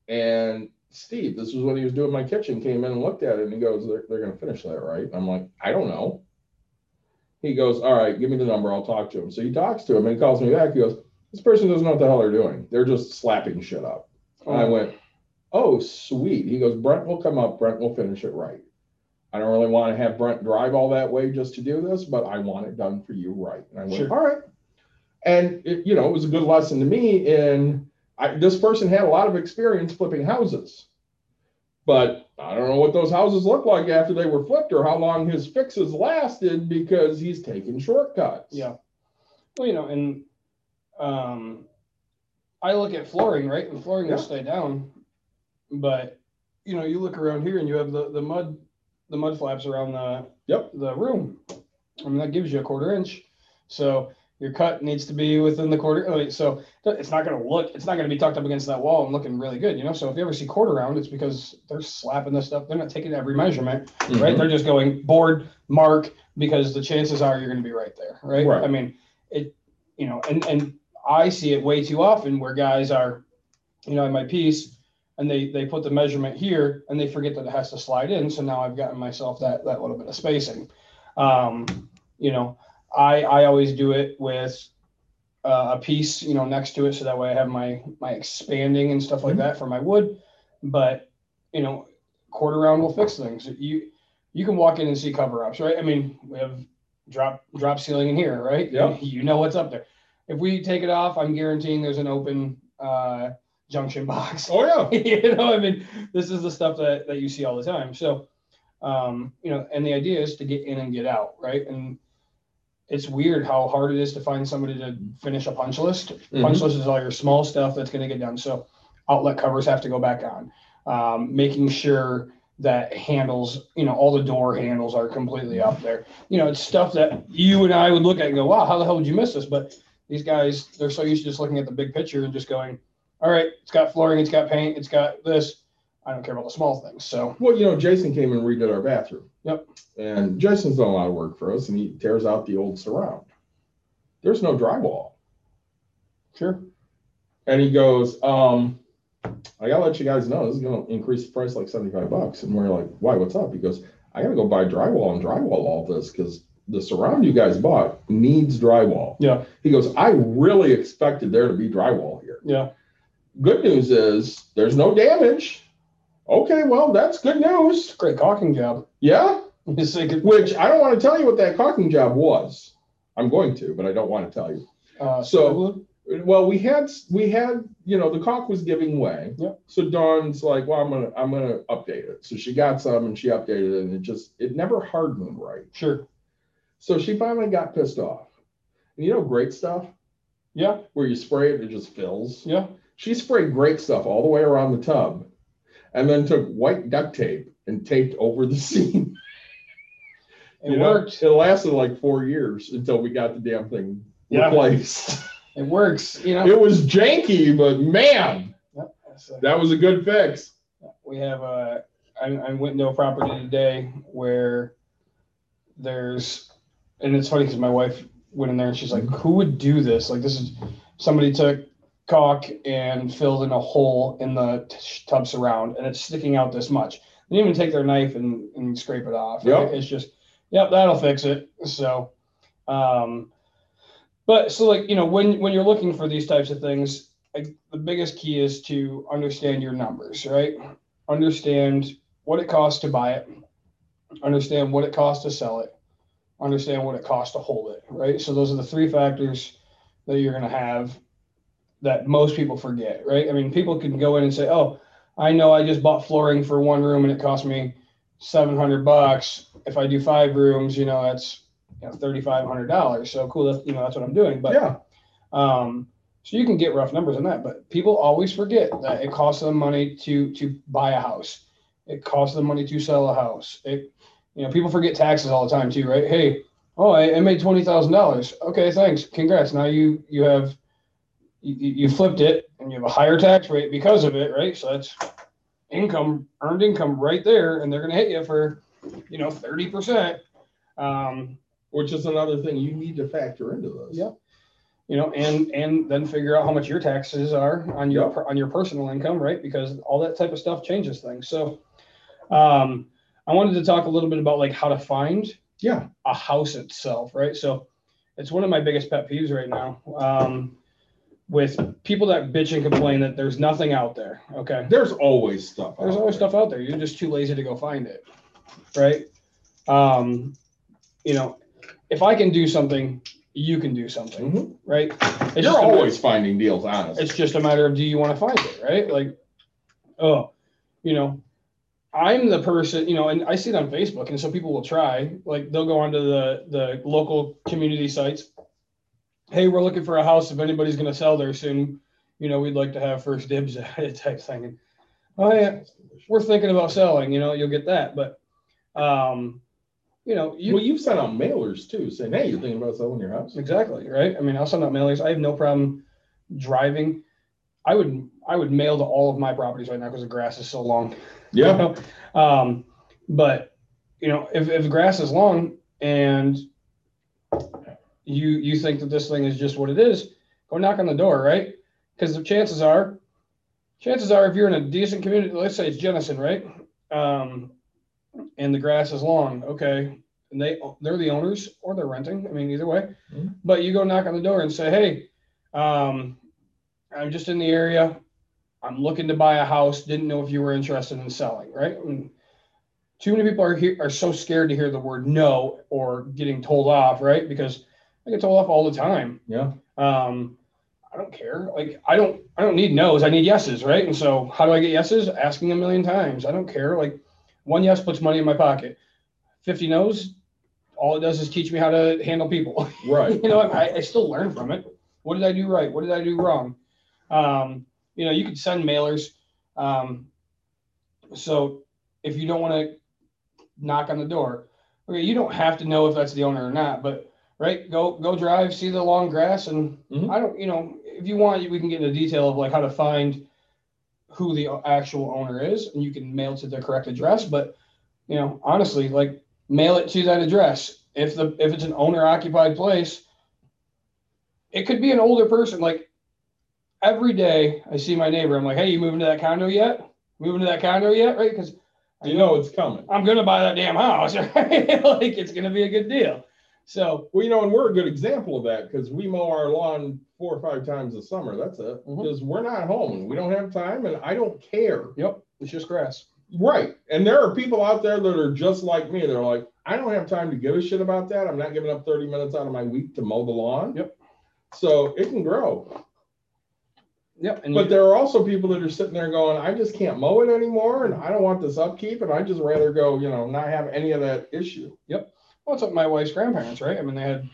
[SPEAKER 1] And Steve, this was when he was doing my kitchen, came in and looked at it and he goes, they're, they're gonna finish that, right? I'm like, I don't know. He goes, all right, give me the number, I'll talk to him. So he talks to him and he calls me back. He goes, this person doesn't know what the hell they're doing. They're just slapping shit up. And I oh. went, oh, sweet. He goes, Brent will come up, Brent will finish it right. I don't really want to have Brent drive all that way just to do this, but I want it done for you right. And I went,
[SPEAKER 2] Sure.
[SPEAKER 1] all right. And it, you know, it was a good lesson to me in I, this person had a lot of experience flipping houses. But I don't know what those houses look like after they were flipped or how long his fixes lasted because he's taking shortcuts.
[SPEAKER 2] Yeah. Well, you know, and um, I look at flooring, right? And flooring will stay down, but you know, you look around here and you have the the mud, the mud flaps around the
[SPEAKER 1] Yep.
[SPEAKER 2] the room. I mean, that gives you a quarter inch. So your cut needs to be within the quarter. So it's not going to look, it's not going to be tucked up against that wall and looking really good, you know. So if you ever see quarter round, it's because they're slapping this stuff. They're not taking every measurement right?
[SPEAKER 1] Mhm.
[SPEAKER 2] They're just going board mark because the chances are you're going to be right there, right?
[SPEAKER 1] Right.
[SPEAKER 2] I mean, it, you know, and and I see it way too often where guys are, you know, in my piece, and they they put the measurement here and they forget that it has to slide in. So now I've gotten myself that that little bit of spacing. Um, you know, I I always do it with uh, a piece, you know, next to it, so that way I have my my expanding and stuff like
[SPEAKER 1] Mhm.
[SPEAKER 2] that for my wood. But you know, quarter round will fix things. You you can walk in and see cover ups, right? I mean, we have drop drop ceiling in here, right?
[SPEAKER 1] Yeah.
[SPEAKER 2] You know what's up there. If we take it off, I'm guaranteeing there's an open uh, junction box.
[SPEAKER 1] Oh, yeah.
[SPEAKER 2] you know, I mean, this is the stuff that that you see all the time. So, um, you know, and the idea is to get in and get out, right? And it's weird how hard it is to find somebody to finish a punch list. Punch list is all your small stuff that's going to get done. So, outlet covers have to go back on. Um, making sure that handles, you know, all the door handles are completely up there. You know, it's stuff that you and I would look at and go, wow, how the hell would you miss this? But these guys, they're so used to just looking at the big picture and just going, all right, it's got flooring, it's got paint, it's got this. I don't care about the small things. So,
[SPEAKER 1] Well, you know, Jason came and redid our bathroom.
[SPEAKER 2] Yep.
[SPEAKER 1] And Jason's done a lot of work for us and he tears out the old surround. There's no drywall.
[SPEAKER 2] sure.
[SPEAKER 1] And he goes, um, I gotta let you guys know, this is gonna increase the price like seventy-five bucks. And we're like, why, what's up? He goes, I gotta go buy drywall and drywall all this, because the surround you guys bought needs drywall.
[SPEAKER 2] Yeah.
[SPEAKER 1] He goes, I really expected there to be drywall here.
[SPEAKER 2] Yeah.
[SPEAKER 1] Good news is, there's no damage. Okay, well, that's good news.
[SPEAKER 2] Great caulking job.
[SPEAKER 1] Yeah, which I don't wanna tell you what that caulking job was. I'm going to, but I don't wanna tell you.
[SPEAKER 2] uh,
[SPEAKER 1] So- Well, we had, we had, you know, the caulk was giving way.
[SPEAKER 2] Yep.
[SPEAKER 1] So Dawn's like, well, I'm gonna, I'm gonna update it. So she got some and she updated it and it just, it never hardened right.
[SPEAKER 2] sure.
[SPEAKER 1] So she finally got pissed off. And you know, great stuff
[SPEAKER 2] Yeah.
[SPEAKER 1] where you spray it, it just fills.
[SPEAKER 2] Yeah.
[SPEAKER 1] She sprayed great stuff all the way around the tub and then took white duct tape and taped over the seam.
[SPEAKER 2] It
[SPEAKER 1] You know,
[SPEAKER 2] worked.
[SPEAKER 1] It lasted like four years until we got the damn thing
[SPEAKER 2] Yeah.
[SPEAKER 1] replaced.
[SPEAKER 2] It works. You know.
[SPEAKER 1] It was janky, but man,
[SPEAKER 2] So
[SPEAKER 1] that was a good fix.
[SPEAKER 2] we have a. I, I went to a property today where there's, and it's funny because my wife went in there and she's like, mm-hmm. "Who would do this? Like, this is somebody took caulk and filled in a hole in the t- tub surround, and it's sticking out this much. They didn't even take their knife and, and scrape it off.
[SPEAKER 1] Yep.
[SPEAKER 2] It's just, yep, that'll fix it. So, um, but so like you know when when you're looking for these types of things, like the biggest key is to understand your numbers, right? Understand what it costs to buy it, understand what it costs to sell it, understand what it costs to hold it, right? So those are the three factors that you're going to have that most people forget, right? I mean, people can go in and say, "Oh, I know I just bought flooring for one room and it cost me 700 bucks. If I do five rooms, you know, that's you know, $3,500. So cool. That's, you know, that's what I'm doing. But
[SPEAKER 1] Yeah,
[SPEAKER 2] um, so you can get rough numbers on that, but people always forget that it costs them money to to buy a house. It costs them money to sell a house. It, you know, people forget taxes all the time too, right? Hey, oh, I, I made twenty thousand dollars. Okay, thanks, congrats. Now you you have you, you flipped it and you have a higher tax rate because of it, right? So that's income, earned income right there, and they're gonna hit you for you know thirty percent. Um,
[SPEAKER 1] which is another thing you need to factor into this.
[SPEAKER 2] Yeah. you know, and and then figure out how much your taxes are on your
[SPEAKER 1] Yep.
[SPEAKER 2] on your personal income, right? Because all that type of stuff changes things. So, um, I wanted to talk a little bit about like how to find
[SPEAKER 1] Yeah.
[SPEAKER 2] a house itself, right? So, it's one of my biggest pet peeves right now. Um, with people that bitch and complain that there's nothing out there. Okay.
[SPEAKER 1] There's always stuff.
[SPEAKER 2] There's always
[SPEAKER 1] there.
[SPEAKER 2] stuff out there. You're just too lazy to go find it. Right. Um, you know, if I can do something, you can do something.
[SPEAKER 1] Mhm.
[SPEAKER 2] Right. It's
[SPEAKER 1] You're
[SPEAKER 2] just a matter-
[SPEAKER 1] always finding deals, honestly.
[SPEAKER 2] it's just a matter of do you want to find it, right? Like, oh, you know, I'm the person, you know, and I see it on Facebook, and so people will try, like, they'll go onto the the local community sites. Hey, we're looking for a house. If anybody's going to sell there soon, you know, we'd like to have first dibs at it type thing. And, oh yeah, we're thinking about selling. You know, you'll get that, but, um, you know, you
[SPEAKER 1] well, you've sent out mailers too, saying, "Hey, you're thinking about selling your house."
[SPEAKER 2] Exactly, right? I mean, I'll send out mailers. I have no problem driving. I would I would mail to all of my properties right now because the grass is so long.
[SPEAKER 1] Yeah.
[SPEAKER 2] Um, but you know, if, if the grass is long and you you think that this thing is just what it is, go knock on the door, right? Because the chances are, chances are, if you're in a decent community, let's say it's Jenison, right? Um, and the grass is long, okay, and they they're the owners or they're renting. I mean, either way.
[SPEAKER 1] Mhm.
[SPEAKER 2] But you go knock on the door and say, hey, um, I'm just in the area. I'm looking to buy a house. Didn't know if you were interested in selling, right? And too many people are here are so scared to hear the word no or getting told off, right? Because I get told off all the time.
[SPEAKER 1] Yeah.
[SPEAKER 2] Um, I don't care. Like I don't I don't need no's. I need yeses, right? And so how do I get yeses? Asking a million times. I don't care. Like one yes puts money in my pocket. Fifty no's, all it does is teach me how to handle people.
[SPEAKER 1] Right.
[SPEAKER 2] you know, I, I still learn from it. What did I do right? What did I do wrong? Um, you know, you could send mailers. Um, so if you don't want to knock on the door, okay, you don't have to know if that's the owner or not, but right, go go drive, see the long grass, and
[SPEAKER 1] Mhm.
[SPEAKER 2] I don't, you know, if you want, we can get into detail of like how to find who the actual owner is, and you can mail to the correct address. But you know, honestly, like mail it to that address. If the if it's an owner occupied place, it could be an older person. Like every day I see my neighbor. I'm like, hey, you moving to that condo yet? Moving to that condo yet? Right? Because
[SPEAKER 1] You know it's coming.
[SPEAKER 2] I'm gonna buy that damn house. Right? like it's gonna be a good deal. So
[SPEAKER 1] Well, you know, and we're a good example of that because we mow our lawn four or five times a summer. That's it.
[SPEAKER 2] Mm-hmm.
[SPEAKER 1] Because we're not home we don't have time and I don't care.
[SPEAKER 2] yep, it's just grass.
[SPEAKER 1] Right. And there are people out there that are just like me. They're like, I don't have time to give a shit about that. I'm not giving up 30 minutes out of my week to mow the lawn.
[SPEAKER 2] Yep.
[SPEAKER 1] So it can grow.
[SPEAKER 2] Yep. And
[SPEAKER 1] But
[SPEAKER 2] you,
[SPEAKER 1] there are also people that are sitting there going, I just can't mow it anymore and I don't want this upkeep and I just rather go, you know, not have any of that issue.
[SPEAKER 2] Well, it's like my wife's grandparents, right? I mean, they had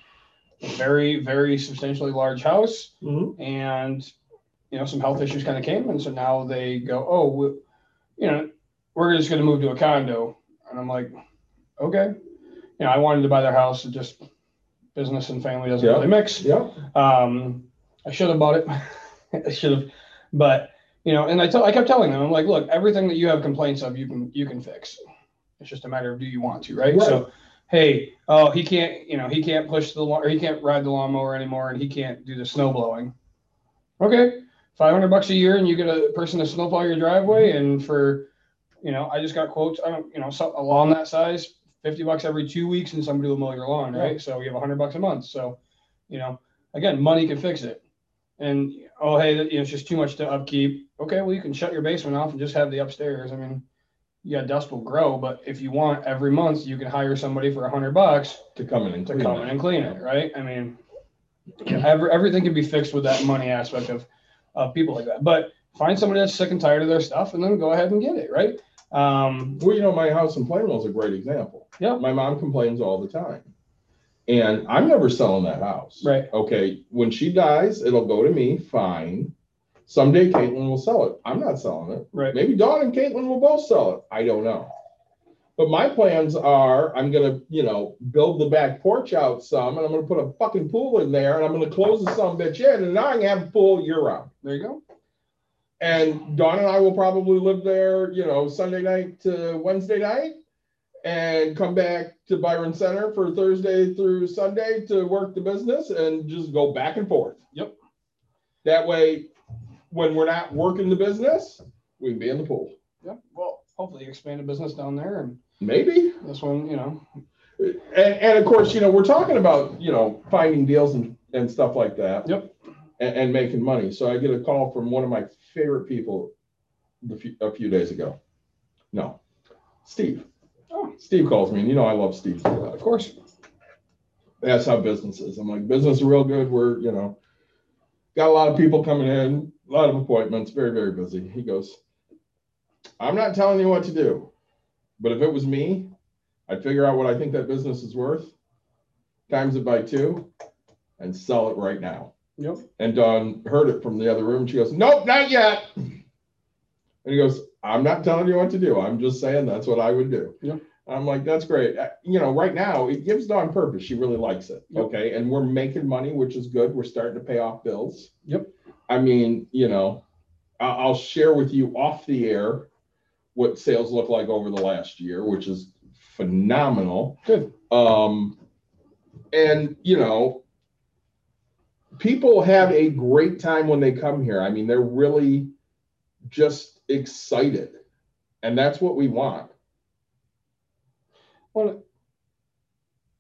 [SPEAKER 2] a very, very substantially large house. and you know some health issues kind of came and so now they go oh we, you know we're just going to move to a condo and i'm like okay you know i wanted to buy their house and just business and family doesn't
[SPEAKER 1] Yeah.
[SPEAKER 2] really mix
[SPEAKER 1] Yeah.
[SPEAKER 2] um i should have bought it i should have but you know and i tell i kept telling them i'm like look everything that you have complaints of you can you can fix it's just a matter of do you want to right,
[SPEAKER 1] Right.
[SPEAKER 2] so hey oh he can't you know he can't push the lawn or he can't ride the lawnmower anymore and he can't do the snow blowing. Okay 500 bucks a year and you get a person to snowplow your driveway and for you know i just got quotes i don't you know so, a lawn that size 50 bucks every two weeks and somebody will mow your lawn right? So you have 100 bucks a month. So you know again money can fix it. And oh hey you know, it's just too much to upkeep. Okay well you can shut your basement off and just have the upstairs. I mean yeah dust will grow but if you want every month you can hire somebody for a 100 bucks
[SPEAKER 1] To come in and
[SPEAKER 2] to
[SPEAKER 1] clean
[SPEAKER 2] come
[SPEAKER 1] it.
[SPEAKER 2] in and clean it, right? I mean, every, everything can be fixed with that money aspect of, of people like that. But find somebody that's sick and tired of their stuff and then go ahead and get it, right? Um,
[SPEAKER 1] Well, you know, my house in Plainville is a great example.
[SPEAKER 2] Yeah.
[SPEAKER 1] My mom complains all the time. And I'm never selling that house.
[SPEAKER 2] Right.
[SPEAKER 1] Okay, when she dies, it'll go to me, fine. Someday Caitlin will sell it. I'm not selling it.
[SPEAKER 2] right.
[SPEAKER 1] Maybe Dawn and Caitlin will both sell it. I don't know. But my plans are I'm gonna, you know, build the back porch out some and I'm gonna put a fucking pool in there and I'm gonna close the some bitch in and now I can have a pool year round.
[SPEAKER 2] There you go.
[SPEAKER 1] And Dawn and I will probably live there, you know, Sunday night to Wednesday night and come back to Byron Center for Thursday through Sunday to work the business and just go back and forth.
[SPEAKER 2] Yep.
[SPEAKER 1] That way, when we're not working the business, we can be in the pool.
[SPEAKER 2] Yep. Well, hopefully you expand a business down there and
[SPEAKER 1] Maybe.
[SPEAKER 2] this one, you know,
[SPEAKER 1] And, and of course, you know, we're talking about, you know, finding deals and, and stuff like that.
[SPEAKER 2] Yep.
[SPEAKER 1] And, and making money. So I get a call from one of my favorite people the few, a few days ago. No, Steve.
[SPEAKER 2] Oh.
[SPEAKER 1] Steve calls me and you know, I love Steve.
[SPEAKER 2] of course.
[SPEAKER 1] That's how business is. I'm like, business is real good. We're, you know, got a lot of people coming in, a lot of appointments, very, very busy. He goes, I'm not telling you what to do, but if it was me, I'd figure out what I think that business is worth, times it by two, and sell it right now.
[SPEAKER 2] Yep.
[SPEAKER 1] And Dawn heard it from the other room. She goes, Nope, not yet. And he goes, I'm not telling you what to do. I'm just saying that's what I would do.
[SPEAKER 2] Yep.
[SPEAKER 1] I'm like, that's great. Uh, You know, right now it gives Dawn purpose. She really likes it.
[SPEAKER 2] Yep.
[SPEAKER 1] Okay. And we're making money, which is good. We're starting to pay off bills.
[SPEAKER 2] Yep.
[SPEAKER 1] I mean, you know, I'll share with you off the air what sales look like over the last year, which is phenomenal.
[SPEAKER 2] Good.
[SPEAKER 1] Um, and you know, people have a great time when they come here. I mean, they're really just excited, and that's what we want.
[SPEAKER 2] Well,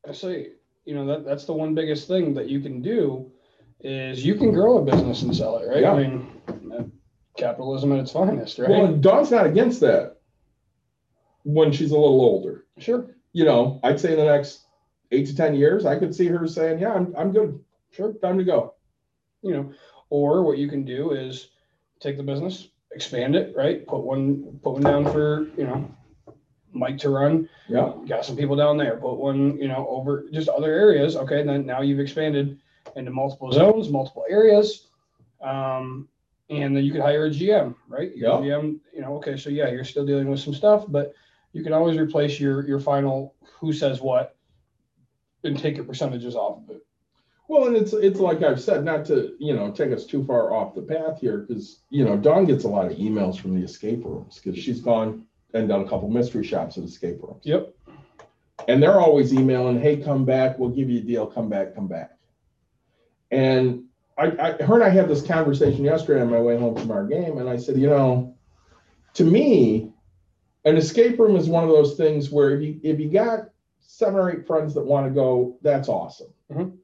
[SPEAKER 2] I say, you know, that, that's the one biggest thing that you can do is you can grow a business and sell it, right?
[SPEAKER 1] Yeah.
[SPEAKER 2] I mean, capitalism at its finest, right?
[SPEAKER 1] Well, and Dawn's not against that when she's a little older.
[SPEAKER 2] sure.
[SPEAKER 1] You know, I'd say in the next eight to ten years, I could see her saying, "Yeah, I'm I'm good. Sure, time to go."
[SPEAKER 2] you know, or what you can do is take the business, expand it, right? Put one, put one down for, you know, Mike to run.
[SPEAKER 1] Yeah.
[SPEAKER 2] Got some people down there, put one, you know, over just other areas. Okay. Then now you've expanded into multiple zones, multiple areas. Um, and then you could hire a GM, right? Your
[SPEAKER 1] Yeah.
[SPEAKER 2] GM, you know, okay, so yeah, you're still dealing with some stuff, but you can always replace your, your final who says what and take your percentages off of it.
[SPEAKER 1] Well, and it's it's like I've said, not to you know take us too far off the path here, because you know Dawn gets a lot of emails from the escape rooms because she's gone and done a couple mystery shops at escape rooms,
[SPEAKER 2] Yep.
[SPEAKER 1] and they're always emailing, "Hey, come back, we'll give you a deal, come back, come back." And I, I, her and I had this conversation yesterday on my way home from our game, and I said, you know, to me, an escape room is one of those things where if you if you got seven or eight friends that want to go, that's awesome.
[SPEAKER 2] Mhm.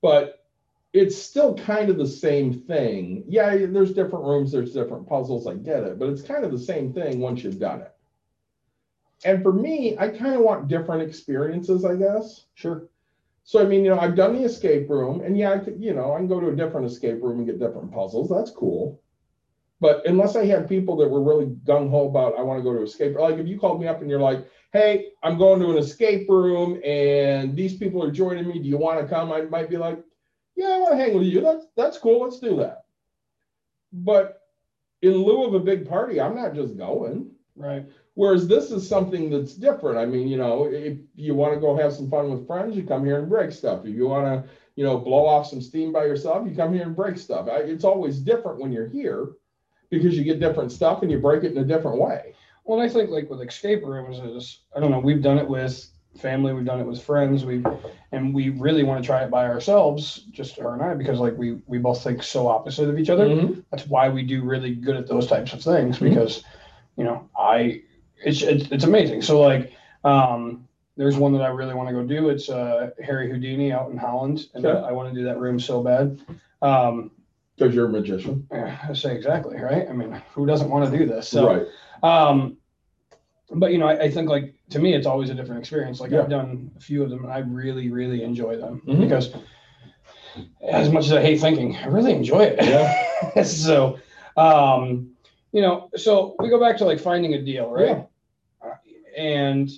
[SPEAKER 1] But it's still kind of the same thing. Yeah, there's different rooms, there's different puzzles. I get it, but it's kind of the same thing once you've done it. And for me, I kind of want different experiences, I guess.
[SPEAKER 2] Sure.
[SPEAKER 1] So I mean, you know, I've done the escape room, and yeah, I could, you know, I can go to a different escape room and get different puzzles. That's cool. But unless I had people that were really gung ho about, I want to go to escape. Like if you called me up and you're like, "Hey, I'm going to an escape room, and these people are joining me. Do you want to come?" I might be like, "Yeah, I want to hang with you. That's that's cool. Let's do that." But in lieu of a big party, I'm not just going.
[SPEAKER 2] Right.
[SPEAKER 1] Whereas this is something that's different. I mean, you know, if you want to go have some fun with friends, you come here and break stuff. If you want to, you know, blow off some steam by yourself, you come here and break stuff. I, it's always different when you're here because you get different stuff and you break it in a different way.
[SPEAKER 2] Well, I think like with escape rooms is I don't know, we've done it with family, we've done it with friends, we've, and we really want to try it by ourselves, just her and I, because like we we both think so opposite of each other.
[SPEAKER 1] Mhm.
[SPEAKER 2] That's why we do really good at those types of things
[SPEAKER 1] Mhm.
[SPEAKER 2] because you know, I it's it's, it's amazing. So like um there's one that I really want to go do. It's uh Harry Houdini out in Holland, and
[SPEAKER 1] Okay.
[SPEAKER 2] I want to do that room so bad. Um,
[SPEAKER 1] Because you're a magician.
[SPEAKER 2] yeah, I say exactly right. I mean, who doesn't want to do this? So,
[SPEAKER 1] right.
[SPEAKER 2] um, but you know, I, I think like to me, it's always a different experience. Like
[SPEAKER 1] Yeah.
[SPEAKER 2] I've done a few of them, and I really, really enjoy them
[SPEAKER 1] Mhm.
[SPEAKER 2] because as much as I hate thinking, I really enjoy it.
[SPEAKER 1] Yeah.
[SPEAKER 2] so, um, you know, so we go back to like finding a deal, right? Uh, and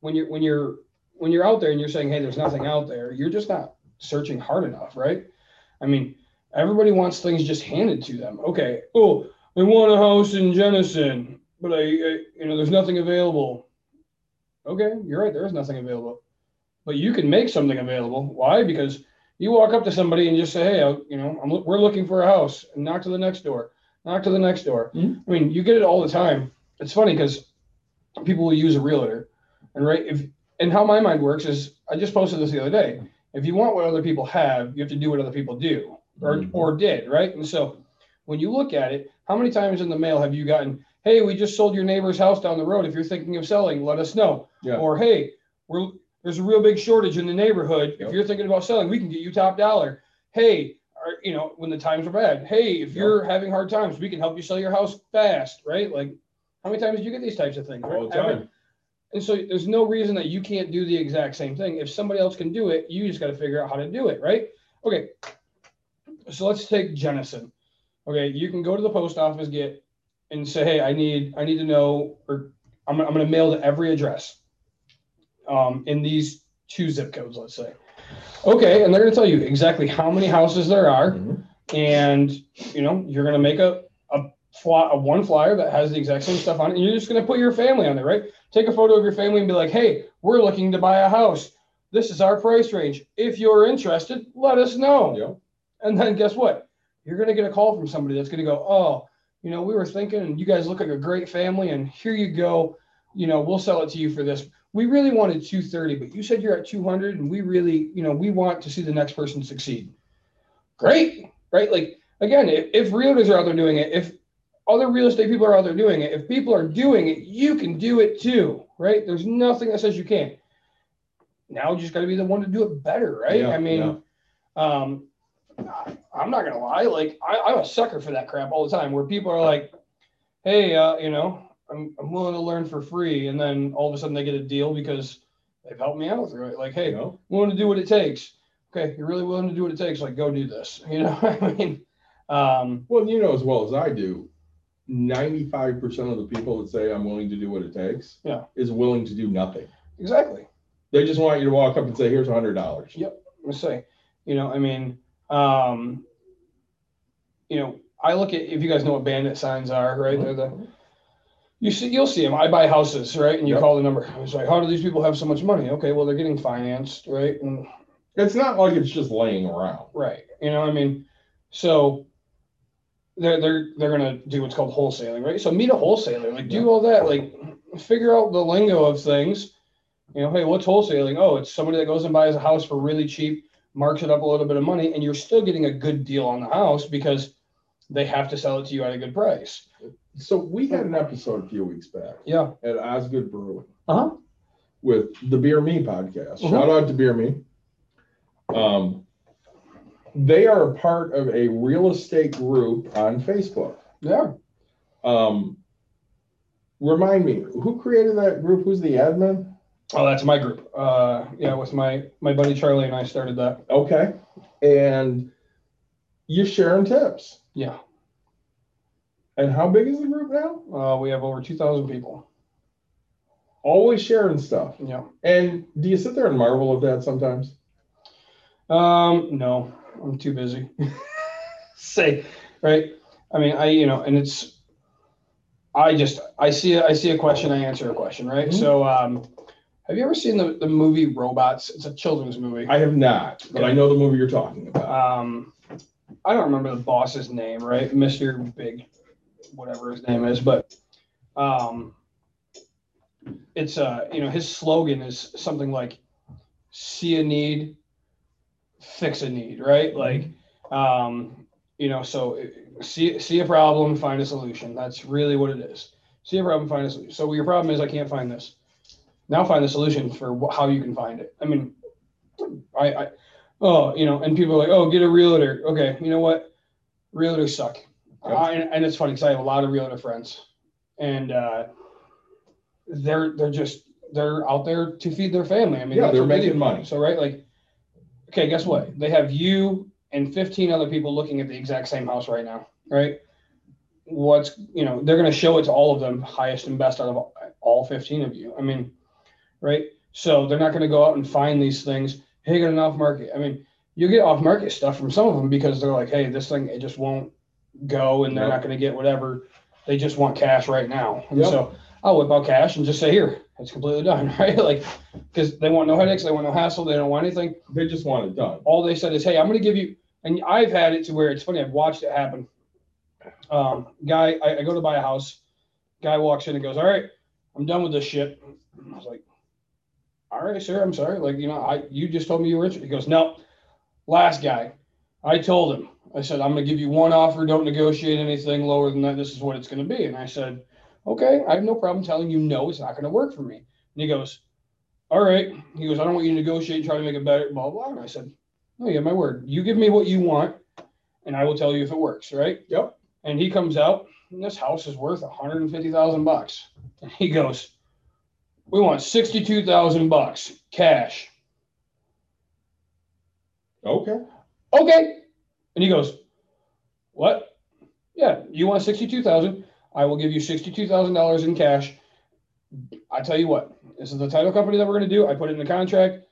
[SPEAKER 2] when you're when you're when you're out there and you're saying, hey, there's nothing out there, you're just not searching hard enough, right? I mean, everybody wants things just handed to them. Okay, oh, I want a house in jenison but I, I you know, there's nothing available. Okay, you're right, there is nothing available, but you can make something available. Why? Because you walk up to somebody and just say, hey, I, you know, I'm, we're looking for a house, and knock to the next door, knock to the next door.
[SPEAKER 1] Mhm.
[SPEAKER 2] I mean, you get it all the time. It's funny because people will use a realtor, and right if and how my mind works is I just posted this the other day. If you want what other people have, you have to do what other people do or
[SPEAKER 1] Mhm.
[SPEAKER 2] or did, right? And so when you look at it, how many times in the mail have you gotten, "Hey, we just sold your neighbor's house down the road. If you're thinking of selling, let us know."
[SPEAKER 1] Yeah.
[SPEAKER 2] Or, "Hey, we're there's a real big shortage in the neighborhood.
[SPEAKER 1] Yep.
[SPEAKER 2] If you're thinking about selling, we can get you top dollar." Hey, or, you know, when the times are bad, hey, if
[SPEAKER 1] Yep.
[SPEAKER 2] you're having hard times, we can help you sell your house fast, right? Like, how many times do you get these types of things?
[SPEAKER 1] All the time.
[SPEAKER 2] And so there's no reason that you can't do the exact same thing. If somebody else can do it, you just got to figure out how to do it, right? Okay. So let's take Jenison. Okay, you can go to the post office, get and say, hey, I need I need to know, or I'm, I'm going to mail to every address um, in these two zip codes, let's say. Okay, and they're going to tell you exactly how many houses there are,
[SPEAKER 1] Mhm.
[SPEAKER 2] and you know you're going to make a, fly, a one flyer that has the exact same stuff on it, and you're just going to put your family on there, right? Take a photo of your family and be like, hey, we're looking to buy a house. This is our price range. If you're interested, let us know.
[SPEAKER 1] Yeah.
[SPEAKER 2] And then guess what? You're going to get a call from somebody that's going to go, oh, you know, we were thinking, and you guys look like a great family, and here you go. You know, we'll sell it to you for this. We really wanted 230, but you said you're at 200, and we really, you know, we want to see the next person succeed. Great, right? Like again, if, if realtors are out there doing it, if other real estate people are out there doing it, if people are doing it, you can do it too, right? There's nothing that says you can't. Now you just got to be the one to do it better, right?
[SPEAKER 1] Yeah,
[SPEAKER 2] I mean, um, I- I'm not gonna lie, like I, I'm a sucker for that crap all the time, where people are like, "Hey, uh, you know, I'm I'm willing to learn for free," and then all of a sudden they get a deal because they've helped me out through it. Like, hey,
[SPEAKER 1] You know?
[SPEAKER 2] willing to do what it takes. Okay, you're really willing to do what it takes. Like, go do this. You know, what I mean, um,
[SPEAKER 1] Well, you know as well as I do, ninety-five percent of the people that say I'm willing to do what it takes,
[SPEAKER 2] Yeah.
[SPEAKER 1] is willing to do nothing.
[SPEAKER 2] exactly.
[SPEAKER 1] They just want you to walk up and say, "Here's a hundred dollars."
[SPEAKER 2] Yep. I'm gonna say, you know, I mean, um, you know, I look at if you guys know what bandit signs are, right? They're the you see, you'll see them. I buy houses, right? And you
[SPEAKER 1] Yep.
[SPEAKER 2] call the number. It's like, how do these people have so much money? Okay, well, they're getting financed, right? And
[SPEAKER 1] It's not like it's just laying around.
[SPEAKER 2] right, you know, I mean, so they're they're they're gonna do what's called wholesaling, right? So meet a wholesaler, like do all that, like figure out the lingo of things. You know, hey, what's wholesaling? Oh, it's somebody that goes and buys a house for really cheap marks it up a little bit of money, and you're still getting a good deal on the house because they have to sell it to you at a good price.
[SPEAKER 1] So we had an episode a few weeks back
[SPEAKER 2] Yeah.
[SPEAKER 1] at Osgood Brewing
[SPEAKER 2] Uh huh.
[SPEAKER 1] with the Beer Me podcast.
[SPEAKER 2] Mhm.
[SPEAKER 1] Shout out to Beer Me. Um, they are a part of a real estate group on Facebook.
[SPEAKER 2] Yeah.
[SPEAKER 1] Um, remind me, who created that group? Who's the admin?
[SPEAKER 2] Oh, that's my group. Uh, yeah, with my my buddy Charlie and I started that.
[SPEAKER 1] Okay. And you're sharing tips.
[SPEAKER 2] Yeah.
[SPEAKER 1] And how big is the group now?
[SPEAKER 2] Uh, we have over two thousand people.
[SPEAKER 1] Always sharing stuff.
[SPEAKER 2] Yeah.
[SPEAKER 1] And do you sit there and marvel at that sometimes?
[SPEAKER 2] Um, no, I'm too busy. Say, right? I mean, I you know, and it's, I just I see a, I see a question, I answer a question, right?
[SPEAKER 1] Mhm.
[SPEAKER 2] So, um, have you ever seen the the movie Robots? It's a children's movie.
[SPEAKER 1] I have not, but I know the movie you're talking about.
[SPEAKER 2] um, I don't remember the boss's name, right? Mister Big, whatever his name is, but um, it's uh, you know, his slogan is something like "See a need, fix a need," right? Like, um, you know, so see see a problem, find a solution. That's really what it is. See a problem, find a solution. So your problem is I can't find this. Now find the solution for how you can find it. I mean, I, I oh, you know, and people are like, oh, get a realtor. Okay, you know what? Realtors suck. I, and, and it's funny because I have a lot of realtor friends, and uh, they're they're just they're out there to feed their family. I mean,
[SPEAKER 1] Yeah, they're making money.
[SPEAKER 2] So right, like, okay, guess what? They have you and 15 other people looking at the exact same house right now, right? What's you know they're going to show it to all of them, highest and best out of all- all 15 of you. I mean, right? So they're not going to go out and find these things. Hey, get an off market. I mean, you get off market stuff from some of them because they're like, hey, this thing it just won't go, and they're
[SPEAKER 1] Yep.
[SPEAKER 2] not going to get whatever. They just want cash right now. And
[SPEAKER 1] Yep.
[SPEAKER 2] so I'll whip out cash and just say, here, it's completely done, right? Like, because they want no headaches, they want no hassle, they don't want anything.
[SPEAKER 1] They just want it done.
[SPEAKER 2] All they said is, hey, I'm going to give you, and I've had it to where it's funny. I've watched it happen. Um, guy, I, I go to buy a house. Guy walks in and goes, all right, I'm done with this shit. I was like, all right, sir, I'm sorry. Like, you know, I you just told me you were interested. He goes, no. Last guy, I told him, I said, I'm going to give you one offer. Don't negotiate anything lower than that. This is what it's going to be. And I said, okay, I have no problem telling you no, it's not going to work for me. And he goes, all right. He goes, I don't want you to negotiate and try to make it better, blah, blah. And I said, no, you have my word. You give me what you want, and I will tell you if it works, right?
[SPEAKER 1] Yep.
[SPEAKER 2] And he comes out, and this house is worth 150,000 bucks. And he goes, we want 62,000 bucks cash.
[SPEAKER 1] Okay.
[SPEAKER 2] Okay. And he goes, what? Yeah, you want 62,000. I will give you $62,000 in cash. I tell you what, this is the title company that we're going to do. I put it in the contract.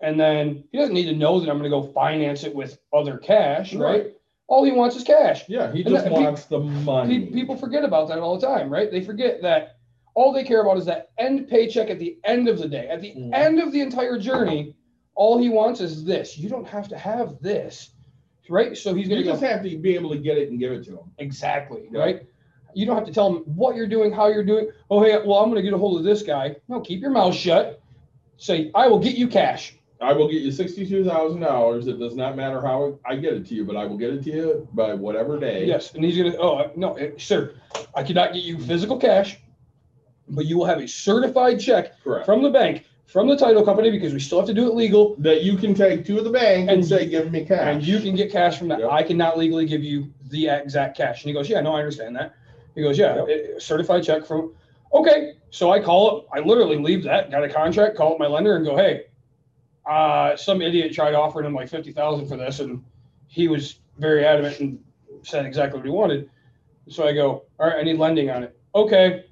[SPEAKER 2] And then he doesn't need to know that I'm going to go finance it with other cash, right?
[SPEAKER 1] Right.
[SPEAKER 2] All he wants is cash.
[SPEAKER 1] Yeah, he
[SPEAKER 2] And
[SPEAKER 1] just
[SPEAKER 2] that- pe-
[SPEAKER 1] wants the money.
[SPEAKER 2] Pe- People forget about that all the time, right? They forget that all they care about is that end paycheck at the end of the day. At the
[SPEAKER 1] Mhm.
[SPEAKER 2] end of the entire journey, all he wants is this. You don't have to have this, right? So he's going to
[SPEAKER 1] just have to be able to get it and give it to him.
[SPEAKER 2] exactly,
[SPEAKER 1] Yeah.
[SPEAKER 2] right? You don't have to tell them what you're doing, how you're doing. Oh, hey, well, I'm going to get a hold of this guy. No, keep your mouth shut. Say, I will get you cash.
[SPEAKER 1] I will get you sixty-two thousand dollars. It does not matter how I get it to you, but I will get it to you by whatever day.
[SPEAKER 2] Yes, and he's gonna. Oh no, eh, sir, I cannot get you physical cash, but you will have a certified check
[SPEAKER 1] Correct.
[SPEAKER 2] from the bank, from the title company, because we still have to do it legal,
[SPEAKER 1] That you can take to the bank and,
[SPEAKER 2] And
[SPEAKER 1] say, give me cash.
[SPEAKER 2] and you can get cash from that.
[SPEAKER 1] Yep.
[SPEAKER 2] I cannot legally give you the exact cash. And he goes, Yeah, no, I understand that. He goes, Yeah, eh, certified check from. Okay, so I call it. I literally leave that, got a contract, call up my lender, and go, Hey, uh, some idiot tried offering him like fifty thousand for this, and he was very adamant and said exactly what he wanted. So I go, all right, I need lending on it. Okay.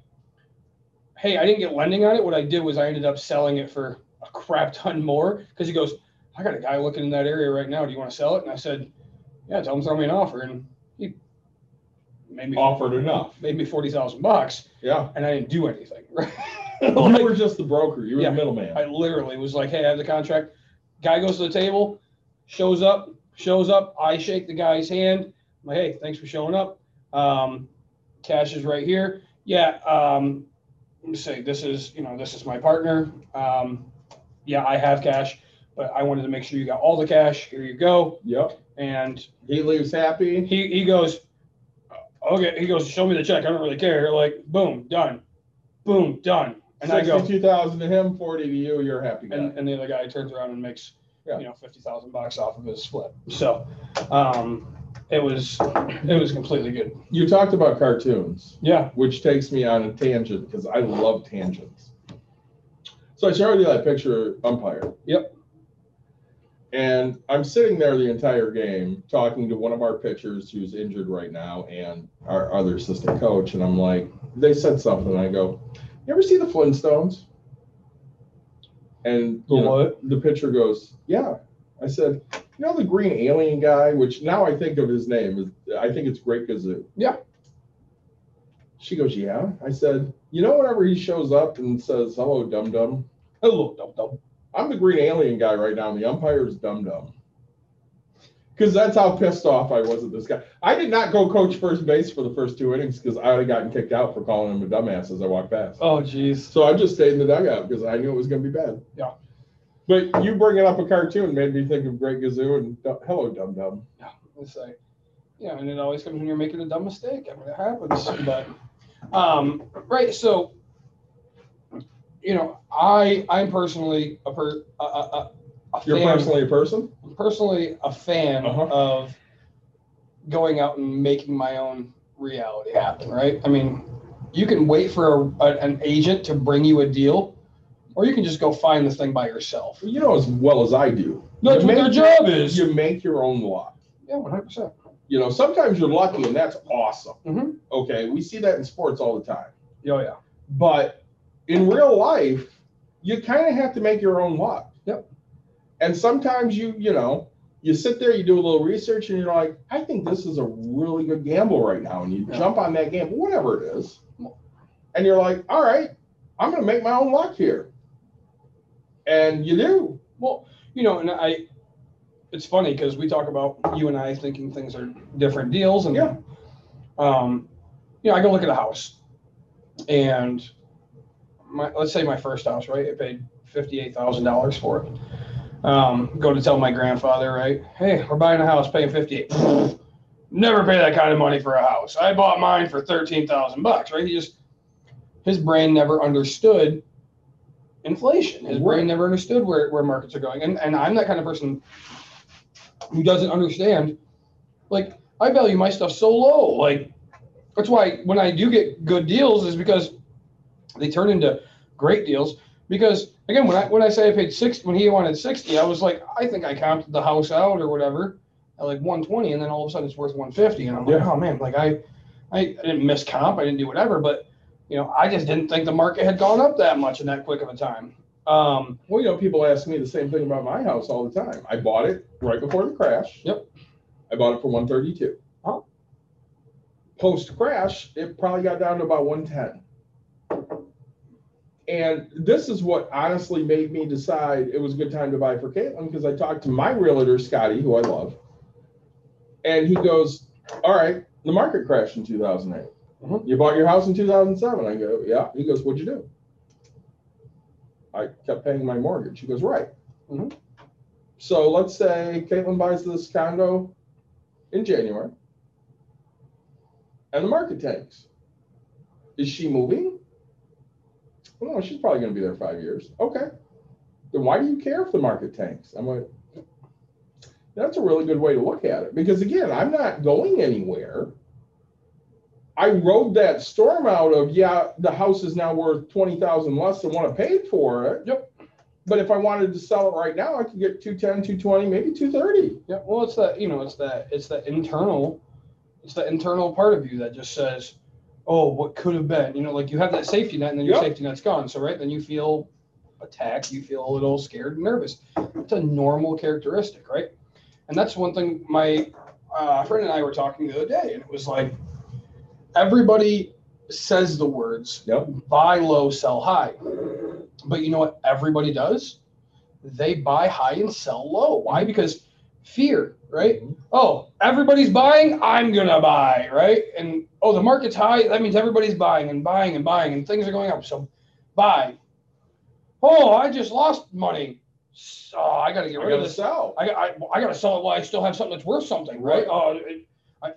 [SPEAKER 2] Hey, I didn't get lending on it. What I did was I ended up selling it for a crap ton more because he goes, I got a guy looking in that area right now. Do you want to sell it? And I said, Yeah, tell him throw me an offer. And me
[SPEAKER 1] Offered enough.
[SPEAKER 2] made me forty thousand bucks,
[SPEAKER 1] Yeah.
[SPEAKER 2] and I didn't do anything.
[SPEAKER 1] You
[SPEAKER 2] Like,
[SPEAKER 1] were just the broker. You were
[SPEAKER 2] Yeah.
[SPEAKER 1] the middleman.
[SPEAKER 2] I literally was like, hey, I have the contract. Guy goes to the table, shows up, shows up. I shake the guy's hand. I'm like, hey, thanks for showing up. Um, cash is right here. Yeah. Um, let me say, this is, you know, this is my partner. Um, yeah, I have cash, but I wanted to make sure you got all the cash. Here you go.
[SPEAKER 1] Yep.
[SPEAKER 2] And
[SPEAKER 1] He leaves happy.
[SPEAKER 2] he he goes, okay. He goes, show me the check. I don't really care. Like, boom, done. Boom, done. And I go,
[SPEAKER 1] Sixty-two thousand to him, forty to you. You're a happy guy.
[SPEAKER 2] and, and the other guy turns around and makes
[SPEAKER 1] Yeah.
[SPEAKER 2] you know fifty thousand bucks off of his split. So, um, it was it was completely good.
[SPEAKER 1] You talked about cartoons,
[SPEAKER 2] Yeah.
[SPEAKER 1] which takes me on a tangent because I love tangents. So I showed you that picture umpire.
[SPEAKER 2] Yep.
[SPEAKER 1] And I'm sitting there the entire game talking to one of our pitchers who's injured right now and our other assistant coach. And I'm like, they said something. I go, You ever see the Flintstones? And
[SPEAKER 2] The
[SPEAKER 1] know, the pitcher goes, Yeah. I said, You know the green alien guy, which now I think of his name. I think it's Great Gazoo.
[SPEAKER 2] Yeah.
[SPEAKER 1] She goes, Yeah. I said, You know, whenever he shows up and says, Hello, dum dum,
[SPEAKER 2] Hello, dum dum.
[SPEAKER 1] I'm the green alien guy right now, and the umpire is dumb dumb. Because that's how pissed off I was at this guy. I did not go coach first base for the first two innings because I would have gotten kicked out for calling him a dumbass as I walked past.
[SPEAKER 2] Oh, jeez.
[SPEAKER 1] So I just stayed in the dugout because I knew it was going to be bad.
[SPEAKER 2] Yeah.
[SPEAKER 1] But you bringing up a cartoon made me think of Great Gazoo and hello, dum dum.
[SPEAKER 2] Yeah, it's like, yeah, and it always comes when you're making a dumb mistake. I mean, it happens. But, um, right. So, you know, I I'm personally a per a, a, a-
[SPEAKER 1] You're
[SPEAKER 2] fan,
[SPEAKER 1] personally a person?
[SPEAKER 2] I'm personally a fan
[SPEAKER 1] Uh-huh.
[SPEAKER 2] of going out and making my own reality happen. Right. I mean, you can wait for a, an agent to bring you a deal, or you can just go find the thing by yourself.
[SPEAKER 1] You know as well as I do.
[SPEAKER 2] That's
[SPEAKER 1] You
[SPEAKER 2] what their job is.
[SPEAKER 1] You make your own luck.
[SPEAKER 2] Yeah, one hundred percent.
[SPEAKER 1] You know, sometimes you're lucky and that's awesome.
[SPEAKER 2] Mhm.
[SPEAKER 1] Okay. We see that in sports all the time.
[SPEAKER 2] Oh yeah.
[SPEAKER 1] But in real life, you kind of have to make your own luck.
[SPEAKER 2] Yep.
[SPEAKER 1] And sometimes you, you know, you sit there, you do a little research, and you're like, I think this is a really good gamble right now. And you
[SPEAKER 2] Yeah.
[SPEAKER 1] jump on that gamble, whatever it is. And you're like, all right, I'm going to make my own luck here. And you do.
[SPEAKER 2] Well, you know, and I, it's funny because we talk about you and I thinking things are different deals, and
[SPEAKER 1] Yeah.
[SPEAKER 2] um, you know, I go look at a house, and my let's say my first house, right? I paid fifty eight thousand dollars for it. Um, go to tell my grandfather, right? Hey, we're buying a house, paying fifty eight. Never pay that kind of money for a house. I bought mine for thirteen thousand bucks, right? He just his brain never understood inflation. His brain never understood where, where markets are going. And and I'm that kind of person who doesn't understand. Like I value my stuff so low. Like that's why when I do get good deals is because they turn into great deals. Because again, when I when I say I paid six when he wanted sixty, I was like, I think I counted the house out or whatever at like one twenty, and then all of a sudden it's worth one fifty, and I'm like,
[SPEAKER 1] Yeah.
[SPEAKER 2] oh man, like I, I I didn't miss comp, I didn't do whatever, but you know, I just didn't think the market had gone up that much in that quick of a time. Um,
[SPEAKER 1] Well, you know, people ask me the same thing about my house all the time. I bought it right before the crash.
[SPEAKER 2] Yep.
[SPEAKER 1] I bought it for 132.
[SPEAKER 2] Oh.
[SPEAKER 1] Post crash, it probably got down to about 110. And this is what honestly made me decide it was a good time to buy for Caitlin because I talked to my realtor, Scotty, who I love. And he goes, All right, the market crashed in 2008.
[SPEAKER 2] Mhm.
[SPEAKER 1] You bought your house in 2007. I go, Yeah. He goes, What'd you do? I kept paying my mortgage. He goes, Right.
[SPEAKER 2] Mhm.
[SPEAKER 1] So let's say Caitlin buys this condo in January and the market tanks. Is she moving? Well, no, she's probably going to be there five years. Okay. Then why do you care if the market tanks? I'm like, that's a really good way to look at it because again, I'm not going anywhere. I rode that storm out of yeah, the house is now worth twenty thousand less than what I paid for it.
[SPEAKER 2] Yep.
[SPEAKER 1] But if I wanted to sell it right now, I could get 210, 220, maybe 230.
[SPEAKER 2] Yeah, well, it's that you know, it's that it's that internal, it's the internal part of you that just says, "Oh, what could have been?" You know, like you have that safety net, and then your
[SPEAKER 1] Yep.
[SPEAKER 2] safety net's gone. So right, then you feel attacked, you feel a little scared and nervous. It's a normal characteristic, right? And that's one thing my uh, friend and I were talking the other day, and it was like everybody says the words
[SPEAKER 1] Yep.
[SPEAKER 2] buy low, sell high. But you know what everybody does? They buy high and sell low. Why? Because fear, right? Oh, everybody's buying, I'm gonna buy, right? And oh, the market's high, that means everybody's buying and buying and buying and things are going up. So buy. Oh, I just lost money. So I got to get rid of this.
[SPEAKER 1] sell.
[SPEAKER 2] I, I, I got to sell it while I still have something that's worth something, right? Uh, it, I,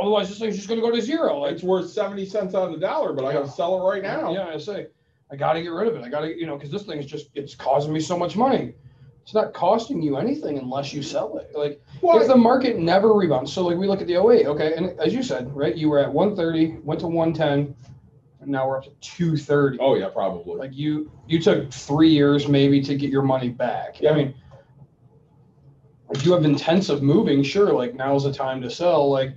[SPEAKER 2] otherwise, this thing's just going to go to zero. Like,
[SPEAKER 1] It's worth seventy cents on the dollar, but I gotta sell it right now.
[SPEAKER 2] Yeah, I say, I gotta get rid of it. I gotta, you know, because this thing is just, it's causing me so much money. It's not costing you anything unless you sell it. Like,
[SPEAKER 1] Well,
[SPEAKER 2] if the market never rebounds, so like we look at the 08, okay, and as you said, right, you were at 130, went to 110, and now we're up to 230.
[SPEAKER 1] oh yeah, probably.
[SPEAKER 2] Like you, you took three years maybe to get your money back.
[SPEAKER 1] Yeah.
[SPEAKER 2] I mean, if you have intensive moving, sure, like now's the time to sell, like,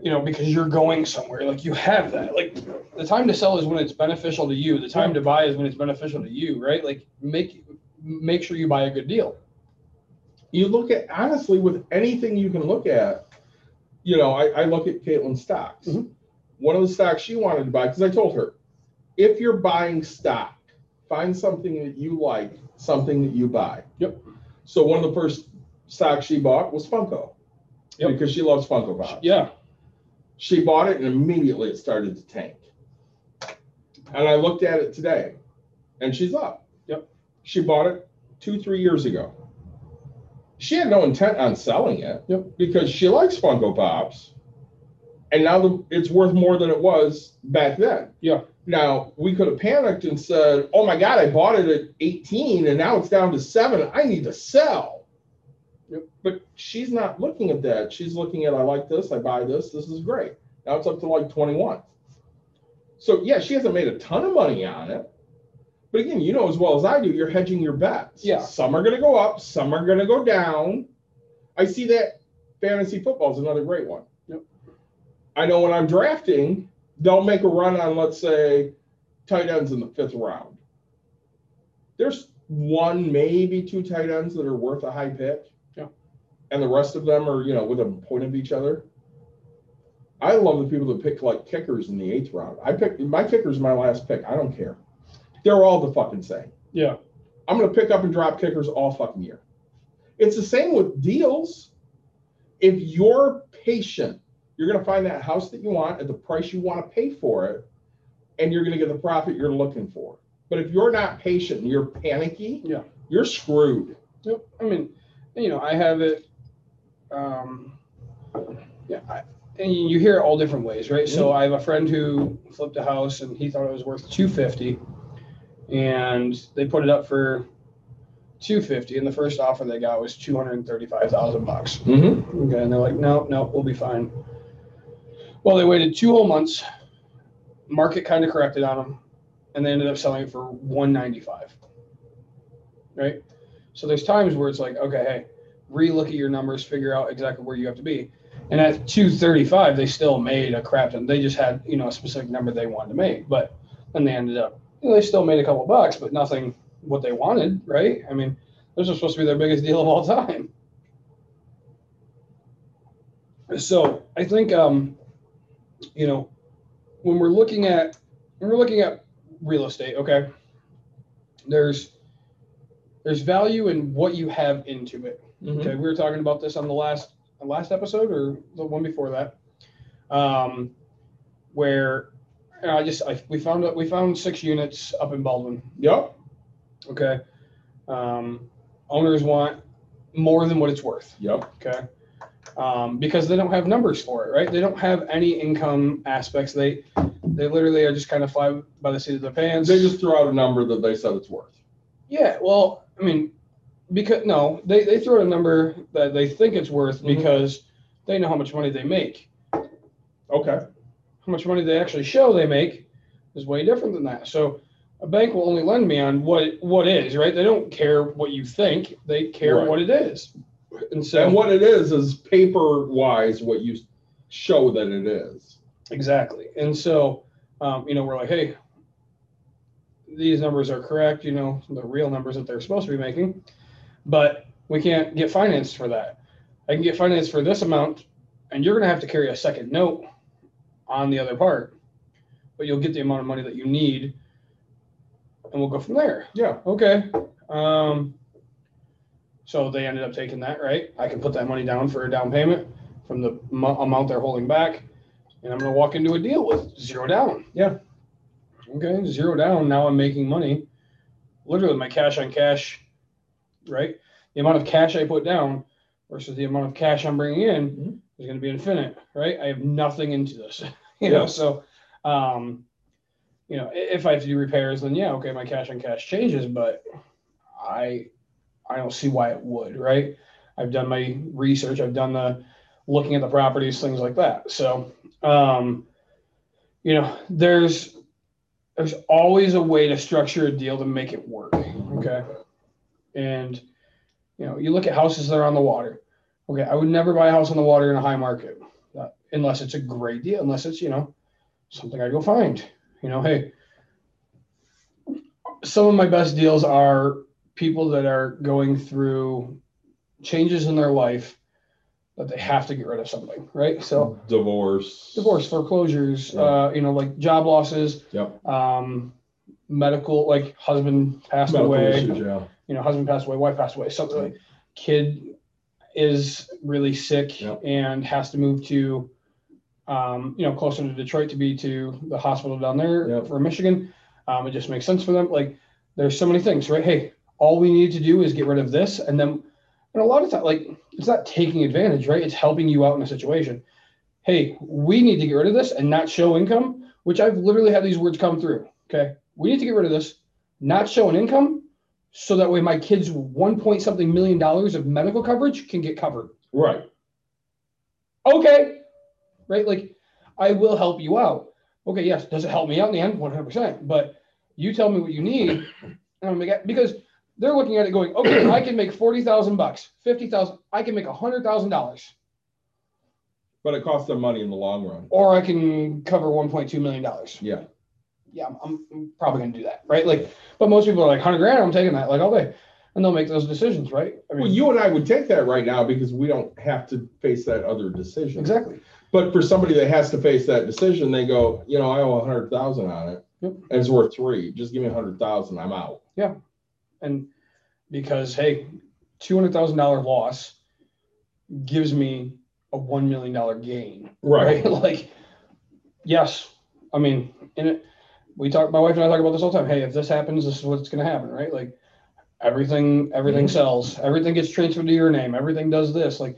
[SPEAKER 2] you know, because you're going somewhere, like you have that. Like the time to sell is when it's beneficial to you. The time to buy is when it's beneficial to you, right? Like make make sure you buy a good deal.
[SPEAKER 1] you look at honestly with anything you can look at. You know, I, I look at Caitlin's stocks.
[SPEAKER 2] Mhm.
[SPEAKER 1] One of the stocks she wanted to buy because I told her, if you're buying stock, find something that you like, something that you buy.
[SPEAKER 2] Yep.
[SPEAKER 1] So one of the first stocks she bought was Funko.
[SPEAKER 2] Yep.
[SPEAKER 1] Because she loves Funko Pops.
[SPEAKER 2] Yeah.
[SPEAKER 1] She bought it and immediately it started to tank. And I looked at it today and she's up.
[SPEAKER 2] Yep.
[SPEAKER 1] She bought it two, three years ago. She had no intent on selling it
[SPEAKER 2] Yep.
[SPEAKER 1] because she likes Funko Pops. And now the, it's worth more than it was back then.
[SPEAKER 2] Yeah.
[SPEAKER 1] Now we could have panicked and said, "Oh my God, I bought it at 18 and now it's down to seven. I need to sell."
[SPEAKER 2] Yep.
[SPEAKER 1] But she's not looking at that. She's looking at, "I like this. I buy this. This is great." Now it's up to like 21. So yeah, she hasn't made a ton of money on it. But again, you know as well as I do, you're hedging your bets.
[SPEAKER 2] Yeah.
[SPEAKER 1] Some are going to go up. Some are going to go down. I see that fantasy football is another great one.
[SPEAKER 2] Yep.
[SPEAKER 1] I know when I'm drafting, they'll make a run on, let's say, tight ends in the fifth round. There's one, maybe two tight ends that are worth a high pick.
[SPEAKER 2] Yeah.
[SPEAKER 1] And the rest of them are, you know, within a point of each other. I love the people that pick like kickers in the eighth round. I pick my kicker's my last pick. I don't care. They're all the fucking same.
[SPEAKER 2] Yeah.
[SPEAKER 1] I'm gonna pick up and drop kickers all fucking year. It's the same with deals. If you're patient, you're gonna find that house that you want at the price you want to pay for it, and you're gonna get the profit you're looking for. But if you're not patient and you're panicky,
[SPEAKER 2] Yeah.
[SPEAKER 1] you're screwed.
[SPEAKER 2] Yep. I mean, you know, I have it. Um, yeah, I, and you hear it all different ways, right? So I have a friend who flipped a house and he thought it was worth two fifty, and they put it up for two fifty, and the first offer they got was two hundred and thirty-five thousand bucks.
[SPEAKER 1] Mm-hmm.
[SPEAKER 2] Okay, and they're like, no, no, we'll be fine. Well, they waited two whole months. Market kind of corrected on them, and they ended up selling it for one ninety-five. Right. So there's times where it's like, okay, hey, relook at your numbers, figure out exactly where you have to be. And at two thirty-five, they still made a crap ton. They just had you know a specific number they wanted to make, but then they ended up, you know, they still made a couple bucks, but nothing what they wanted, right? I mean, this was supposed to be their biggest deal of all time. So I think, um, you know, when we're looking at when we're looking at real estate, okay, there's there's value in what you have into it. Okay, we were talking about this on the last last episode or the one before that, um, where I just I, we found we found six units up in Baldwin.
[SPEAKER 1] Yep.
[SPEAKER 2] Okay, um, owners want more than what it's worth.
[SPEAKER 1] Yep.
[SPEAKER 2] Okay. Um, because they don't have numbers for it, right? They don't have any income aspects. They they literally are just kind of fly by the seat of their pants.
[SPEAKER 1] They just threw out a number that they said it's worth.
[SPEAKER 2] yeah, well, I mean, because no, they they throw a number that they think it's worth
[SPEAKER 1] Mhm.
[SPEAKER 2] because they know how much money they make.
[SPEAKER 1] Okay.
[SPEAKER 2] How much money they actually show they make is way different than that. So a bank will only lend me on what what is, right? They don't care what you think. They care
[SPEAKER 1] Right.
[SPEAKER 2] what it is. And so
[SPEAKER 1] And what it is is paper wise what you show that it is.
[SPEAKER 2] Exactly. And so, um, you know, we're like, hey, these numbers are correct, you know, the real numbers that they're supposed to be making, but we can't get financed for that. I can get financed for this amount, and you're going to have to carry a second note on the other part, but you'll get the amount of money that you need, and we'll go from there.
[SPEAKER 1] Yeah.
[SPEAKER 2] Okay. Um, so they ended up taking that, right? I can put that money down for a down payment from the mo- amount they're holding back, and I'm going to walk into a deal with zero down.
[SPEAKER 1] Yeah.
[SPEAKER 2] Okay, zero down. Now I'm making money. Literally, my cash on cash right? The amount of cash I put down versus the amount of cash I'm bringing in
[SPEAKER 1] Mhm.
[SPEAKER 2] is going to be infinite, right? I have nothing into this, you know. So, um, you know, if I have to do repairs, then yeah, okay, my cash on cash changes, but I, I don't see why it would, right? I've done my research, I've done the looking at the properties, things like that. So, um, you know, there's there's always a way to structure a deal to make it work. Okay. And you know, you look at houses that are on the water. Okay, I would never buy a house on the water in a high market unless it's a great deal, unless it's, you know, something I go find. You know, hey, some of my best deals are people that are going through changes in their life that they have to get rid of something, right? So
[SPEAKER 1] Divorce.
[SPEAKER 2] divorce, foreclosures,
[SPEAKER 1] Yeah.
[SPEAKER 2] uh, you know, like job losses,
[SPEAKER 1] Yep.
[SPEAKER 2] um, medical, like husband passed
[SPEAKER 1] Medical
[SPEAKER 2] away,
[SPEAKER 1] issues, yeah.
[SPEAKER 2] you know, husband passed away, wife passed away, something like kid is really sick
[SPEAKER 1] Yep.
[SPEAKER 2] and has to move to, um, you know, closer to Detroit to be to the hospital down there
[SPEAKER 1] Yep.
[SPEAKER 2] for Michigan. Um, it just makes sense for them. Like, there's so many things, right? Hey, all we need to do is get rid of this, and then, and a lot of time, like, it's not taking advantage, right? It's helping you out in a situation. Hey, we need to get rid of this and not show income, which I've literally had these words come through. Okay, we need to get rid of this, not show an income, so that way my kids' one point something million dollars of medical coverage can get covered.
[SPEAKER 1] Right.
[SPEAKER 2] Okay, right? Like, I will help you out. Okay, yes, does it help me out in the end? One hundred percent. But you tell me what you need, and I'm gonna because they're looking at it going, okay, I can make forty thousand bucks, fifty thousand, I can make a hundred thousand dollars,
[SPEAKER 1] But it costs them money in the long run.
[SPEAKER 2] or I can cover one point two million dollars.
[SPEAKER 1] Yeah.
[SPEAKER 2] Yeah, I'm, I'm- probably gonna do that, right? Like, but most people are like, hundred grand, I'm taking that, like all day, and they'll make those decisions, right? I
[SPEAKER 1] Well, you and I would take that right now because we don't have to face that other decision.
[SPEAKER 2] exactly.
[SPEAKER 1] But for somebody that has to face that decision, they go, you know, I owe a hundred thousand on it.
[SPEAKER 2] Yep.
[SPEAKER 1] And it's worth three. Just give me a hundred thousand. I'm out.
[SPEAKER 2] Yeah, and because hey, two hundred thousand dollar loss gives me a one million dollar gain. Right? like, yes. I mean, in it we talk my wife and I talk about this all the time. Hey, if this happens, this is what's gonna happen, right? Like everything, everything
[SPEAKER 1] Mhm.
[SPEAKER 2] sells, everything gets transferred to your name, everything does this. Like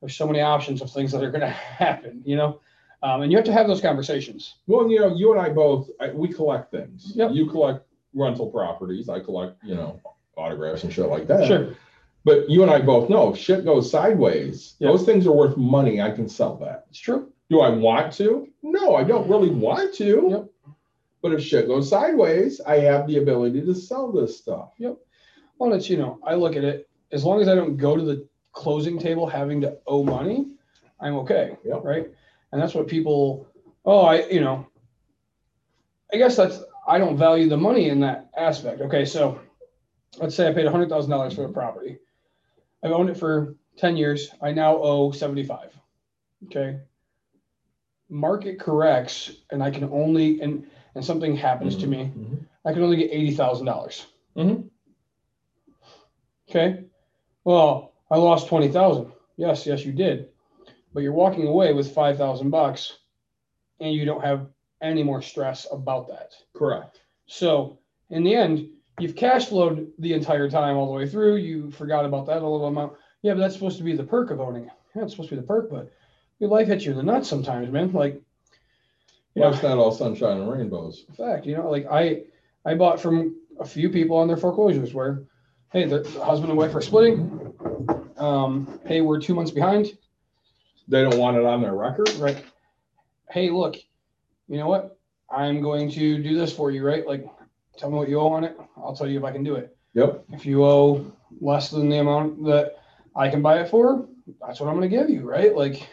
[SPEAKER 2] there's so many options of things that are gonna happen, you know? Um, and you have to have those conversations.
[SPEAKER 1] Well, you know, you and I both, I, we collect things.
[SPEAKER 2] Yep.
[SPEAKER 1] You collect rental properties. I collect, you know, autographs and shit like that.
[SPEAKER 2] Sure.
[SPEAKER 1] But you and I both know if shit goes sideways,
[SPEAKER 2] Yep.
[SPEAKER 1] those things are worth money. I can sell that.
[SPEAKER 2] It's true.
[SPEAKER 1] Do I want to? No, I don't really want to.
[SPEAKER 2] Yep.
[SPEAKER 1] But if shit goes sideways, I have the ability to sell this stuff. Yep.
[SPEAKER 2] Well, it's, you know, I look at it, as long as I don't go to the closing table having to owe money, I'm okay.
[SPEAKER 1] Yep.
[SPEAKER 2] Right. And that's what people, oh, I, you know, I guess that's, I don't value the money in that aspect. Okay. So let's say I paid hundred thousand dollars for the property. I've owned it for 10 years. I now owe 75. Okay. Market corrects and I can only, and, and something happens to me,
[SPEAKER 1] Mhm.
[SPEAKER 2] I can only get $80,000. dollars
[SPEAKER 1] Mhm.
[SPEAKER 2] Okay. Well, I lost twenty thousand. Yes, yes, you did. But you're walking away with five thousand bucks, and you don't have any more stress about that.
[SPEAKER 1] Correct.
[SPEAKER 2] So in the end, you've cash flowed the entire time all the way through. You forgot about that a little amount. Yeah, but that's supposed to be the perk of owning. Yeah, it's supposed to be the perk, but your life hits you in the nuts sometimes, man. Like, you know,
[SPEAKER 1] Life's not all sunshine and rainbows.
[SPEAKER 2] In fact, you know, like I, I bought from a few people on their foreclosures where, hey, the husband and wife are splitting. Um, hey, we're two months behind.
[SPEAKER 1] They don't want it on their record.
[SPEAKER 2] Right. Hey, look, you know what? I'm going to do this for you, right? Like, tell me what you owe on it. I'll tell you if I can do it.
[SPEAKER 1] Yep.
[SPEAKER 2] If you owe less than the amount that I can buy it for, that's what I'm going to give you, right? Like,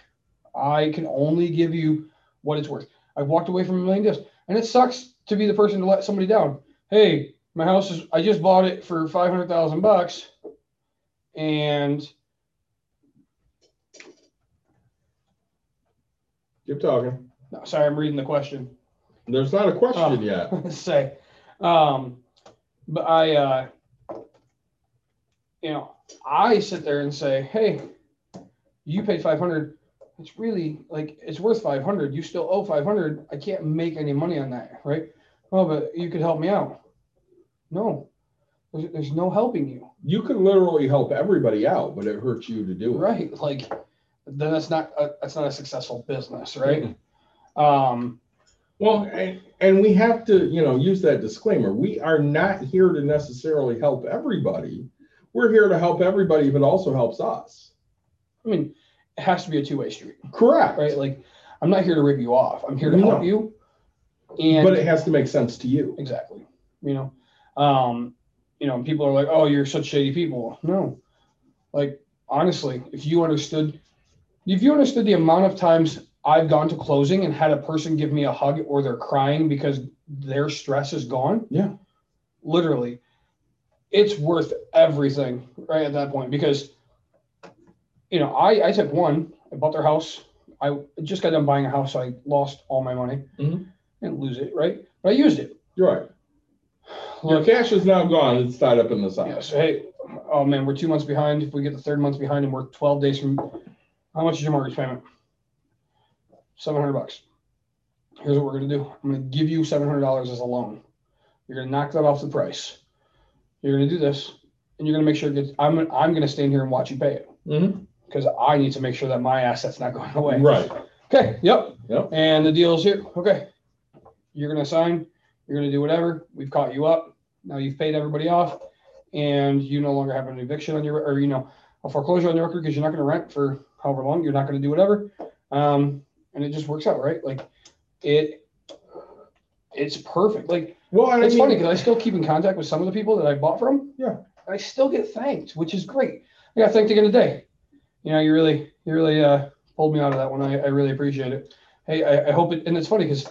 [SPEAKER 2] I can only give you what it's worth. I've walked away from a million deals, and it sucks to be the person to let somebody down. Hey, my house is, I just bought it for 500,000 bucks, and
[SPEAKER 1] Keep talking.
[SPEAKER 2] no, sorry, I'm reading the question.
[SPEAKER 1] There's not a question
[SPEAKER 2] Oh.
[SPEAKER 1] yet.
[SPEAKER 2] say. Um, but I, uh, you know, I sit there and say, hey, you paid 500. It's really like it's worth 500. You still owe 500. I can't make any money on that, right? Well, but you could help me out. No, There's, there's no helping you,
[SPEAKER 1] You can literally help everybody out, but it hurts you to do it.
[SPEAKER 2] right? Like, then that's not a, that's not a successful business, right? Um,
[SPEAKER 1] Well, and, and we have to, you know, use that disclaimer. We are not here to necessarily help everybody. We're here to help everybody it also helps us.
[SPEAKER 2] I mean, it has to be a two way street,
[SPEAKER 1] Correct.
[SPEAKER 2] right? Like, I'm not here to rip you off. I'm here to
[SPEAKER 1] No.
[SPEAKER 2] help you. And
[SPEAKER 1] But it has to make sense to you.
[SPEAKER 2] exactly, you know, um, you know, people are like, "Oh, you're such shady people." No, like honestly, if you understood, if you understood the amount of times I've gone to closing and had a person give me a hug or they're crying because their stress is gone.
[SPEAKER 1] Yeah.
[SPEAKER 2] Literally, it's worth everything right at that point because, you know, I I took one. I bought their house. I just got done buying a house. So I lost all my money.
[SPEAKER 1] Mhm.
[SPEAKER 2] Didn't lose it, right? But I used it.
[SPEAKER 1] You're right. Your
[SPEAKER 2] Look,
[SPEAKER 1] cash is now gone. It's tied up in the
[SPEAKER 2] yeah,
[SPEAKER 1] side.
[SPEAKER 2] so hey, oh man, we're two months behind. If we get the third month behind and we're 12 days from, how much is your mortgage payment? 700 bucks. Here's what we're gonna do. I'm gonna give you $700 as a loan. You're gonna knock that off the price. You're gonna do this, and you're gonna make sure it gets. I'm I'm gonna stand here and watch you pay it
[SPEAKER 1] Mhm.
[SPEAKER 2] because I need to make sure that my asset's not going away.
[SPEAKER 1] Right.
[SPEAKER 2] Okay. Yep.
[SPEAKER 1] Yep.
[SPEAKER 2] And the deal's here. Okay. You're gonna sign. You're gonna do whatever. We've caught you up. Now you've paid everybody off, and you no longer have an eviction on your or you know a foreclosure on your record because you're not gonna rent for however long. You're not gonna do whatever. Um, and it just works out, right? Like it. It's perfect. Like
[SPEAKER 1] Well, I
[SPEAKER 2] it's
[SPEAKER 1] mean,
[SPEAKER 2] funny because I still keep in contact with some of the people that I bought from.
[SPEAKER 1] Yeah.
[SPEAKER 2] I still get thanked, which is great. I got thanked again today. You know, you really, you really uh, pulled me out of that one. I, I really appreciate it. Hey, I, I hope it, and it's funny because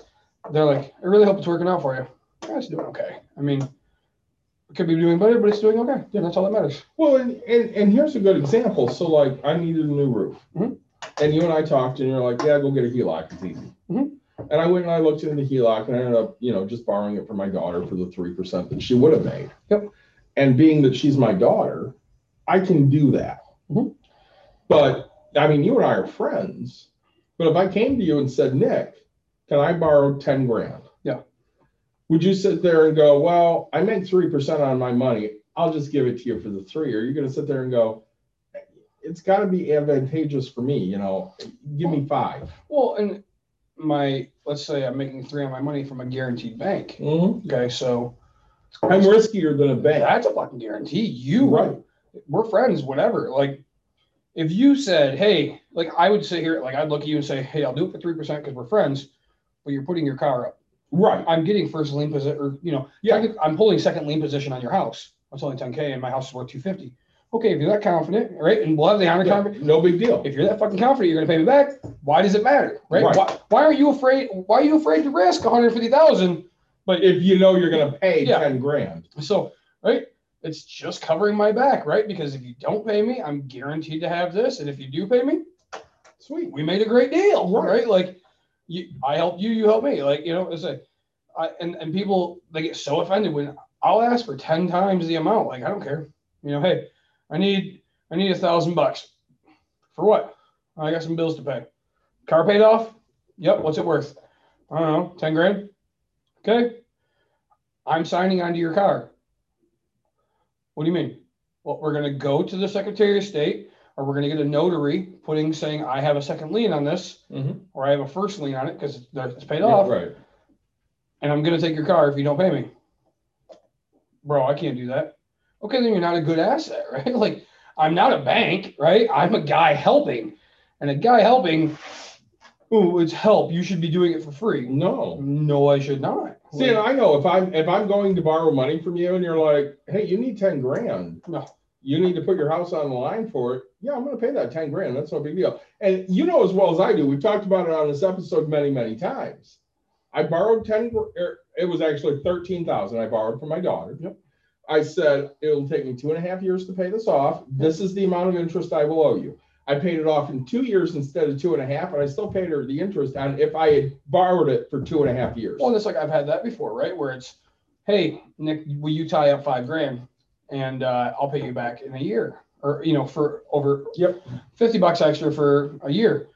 [SPEAKER 2] they're like, I really hope it's working out for you. Yeah, it's doing okay. I mean, it could be doing better, but it's doing okay. Yeah, that's all that matters.
[SPEAKER 1] Well, and, and, and here's a good example. So like I needed a new roof.
[SPEAKER 2] Mhm.
[SPEAKER 1] And you and I talked and you're like, yeah, go get a HELOC. It's easy.
[SPEAKER 2] Mhm.
[SPEAKER 1] And I went and I looked into the HELOC and I ended up, you know, just borrowing it from my daughter for the 3% that she would have made.
[SPEAKER 2] Yep.
[SPEAKER 1] And being that she's my daughter, I can do that.
[SPEAKER 2] Mhm.
[SPEAKER 1] But I mean, you and I are friends. But if I came to you and said, Nick, can I borrow 10 grand?
[SPEAKER 2] Yeah.
[SPEAKER 1] Would you sit there and go, well, I make 3% on my money. I'll just give it to you for the three. Or you're going to sit there and go, it's got to be advantageous for me, you know, give me five.
[SPEAKER 2] Well, and my, let's say I'm making three on my money from a guaranteed bank.
[SPEAKER 1] Mhm.
[SPEAKER 2] Okay, so
[SPEAKER 1] I'm riskier than a bank.
[SPEAKER 2] that's a fucking guarantee. You
[SPEAKER 1] Right.
[SPEAKER 2] we're friends, whatever. Like, if you said, hey, like I would sit here, like I'd look at you and say, hey, I'll do it for three percent because we're friends, but you're putting your car up.
[SPEAKER 1] Right.
[SPEAKER 2] I'm getting first lien position, or you know,
[SPEAKER 1] Yeah.
[SPEAKER 2] second- I'm pulling second lien position on your house. It's only 10k, and my house is worth 250. Okay, if you're that confident, right, and we'll have the honor
[SPEAKER 1] Yeah,
[SPEAKER 2] conversation.
[SPEAKER 1] No big deal.
[SPEAKER 2] If you're that fucking confident, you're gonna pay me back. Why does it matter, right?
[SPEAKER 1] Right.
[SPEAKER 2] Why, why are you afraid? Why are you afraid to risk 150,000?
[SPEAKER 1] But if you know you're going to pay
[SPEAKER 2] Yeah.
[SPEAKER 1] 10 grand.
[SPEAKER 2] So, right, it's just covering my back, right? Because if you don't pay me, I'm guaranteed to have this, and if you do pay me,
[SPEAKER 1] Sweet.
[SPEAKER 2] we made a great deal,
[SPEAKER 1] Right.
[SPEAKER 2] right? Like, you, I help you, you help me. Like, you know, it's a, I, and and people they get so offended when I'll ask for ten times the amount. Like, I don't care. You know, hey, I need I need a thousand bucks for what? I got some bills to pay. Car paid off. Yep. What's it worth? I don't know, ten grand. Okay. I'm signing onto your car. What do you mean? Well, we're gonna go to the Secretary of State, or we're gonna get a notary putting saying I have a second lien on this,
[SPEAKER 1] Mhm.
[SPEAKER 2] or I have a first lien on it because it's, it's paid
[SPEAKER 1] Yeah,
[SPEAKER 2] off,
[SPEAKER 1] Right.
[SPEAKER 2] and I'm gonna take your car if you don't pay me. Bro, I can't do that. Okay, then you're not a good asset, right? Like I'm not a bank, right? I'm a guy helping, and a guy helping. Ooh, it's help. You should be doing it for free.
[SPEAKER 1] No.
[SPEAKER 2] No, I should not.
[SPEAKER 1] See, and I know if I'm if I'm going to borrow money from you and you're like, hey, you need 10 grand.
[SPEAKER 2] No.
[SPEAKER 1] You need to put your house on the line for it. Yeah, I'm gonna pay that 10 grand. That's no big deal. And you know as well as I do, we've talked about it on this episode many, many times. I borrowed 10, er, it was actually 13,000 I borrowed from my daughter.
[SPEAKER 2] Yep.
[SPEAKER 1] I said, it'll take me two and a half years to pay this off. This is the amount of interest I will owe you. I paid it off in two years instead of two and a half, and I still paid her the interest on if I had borrowed it for two and a half years.
[SPEAKER 2] Well, and it's like I've had that before, right? Where it's, hey, Nick, will you tie up five grand, and uh, I'll pay you back in a year, or you know, for over
[SPEAKER 1] Yep.
[SPEAKER 2] fifty bucks extra for a year.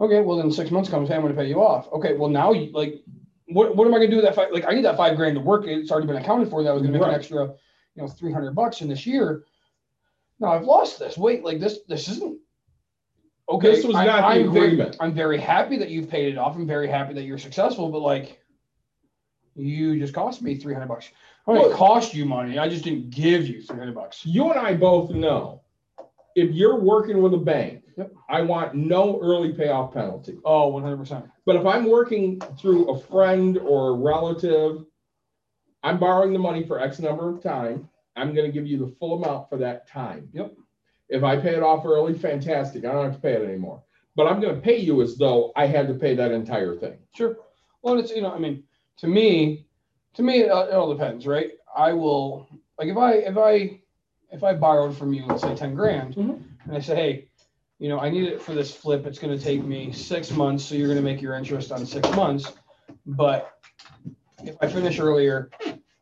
[SPEAKER 2] Okay, well then six months comes, hey, I'm going to pay you off. Okay, well now you like, what what am I going to do with that five? Like I need that five grand to work. It's already been accounted for. That I was going to make
[SPEAKER 1] Right.
[SPEAKER 2] an extra, you know, three hundred bucks in this year. Now I've lost this. Wait, like this, this isn't. Okay,
[SPEAKER 1] This was
[SPEAKER 2] I-
[SPEAKER 1] not the
[SPEAKER 2] I'm very-
[SPEAKER 1] agreement.
[SPEAKER 2] I'm very happy that you've paid it off. I'm very happy that you're successful, but like, you just cost me three hundred bucks. Oh, it cost you money. I just didn't give you three hundred bucks.
[SPEAKER 1] You and I both know if you're working with a bank,
[SPEAKER 2] Yep.
[SPEAKER 1] I want no early payoff penalty.
[SPEAKER 2] Oh, Oh, one hundred percent.
[SPEAKER 1] But if I'm working through a friend or a relative, I'm borrowing the money for X number of time. I'm gonna give you the full amount for that time.
[SPEAKER 2] Yep.
[SPEAKER 1] If I pay it off early, fantastic. I don't have to pay it anymore. But I'm gonna pay you as though I had to pay that entire thing.
[SPEAKER 2] Sure. Well, it's, you know, I mean, to me, to me, it, all- it all depends, right? I will, like, if I, if I, if I borrowed from you, let's say ten grand,
[SPEAKER 1] Mhm.
[SPEAKER 2] and I say, hey, you know, I need it for this flip, it's gonna take me six months, so you're gonna make your interest on six months. But if I finish earlier,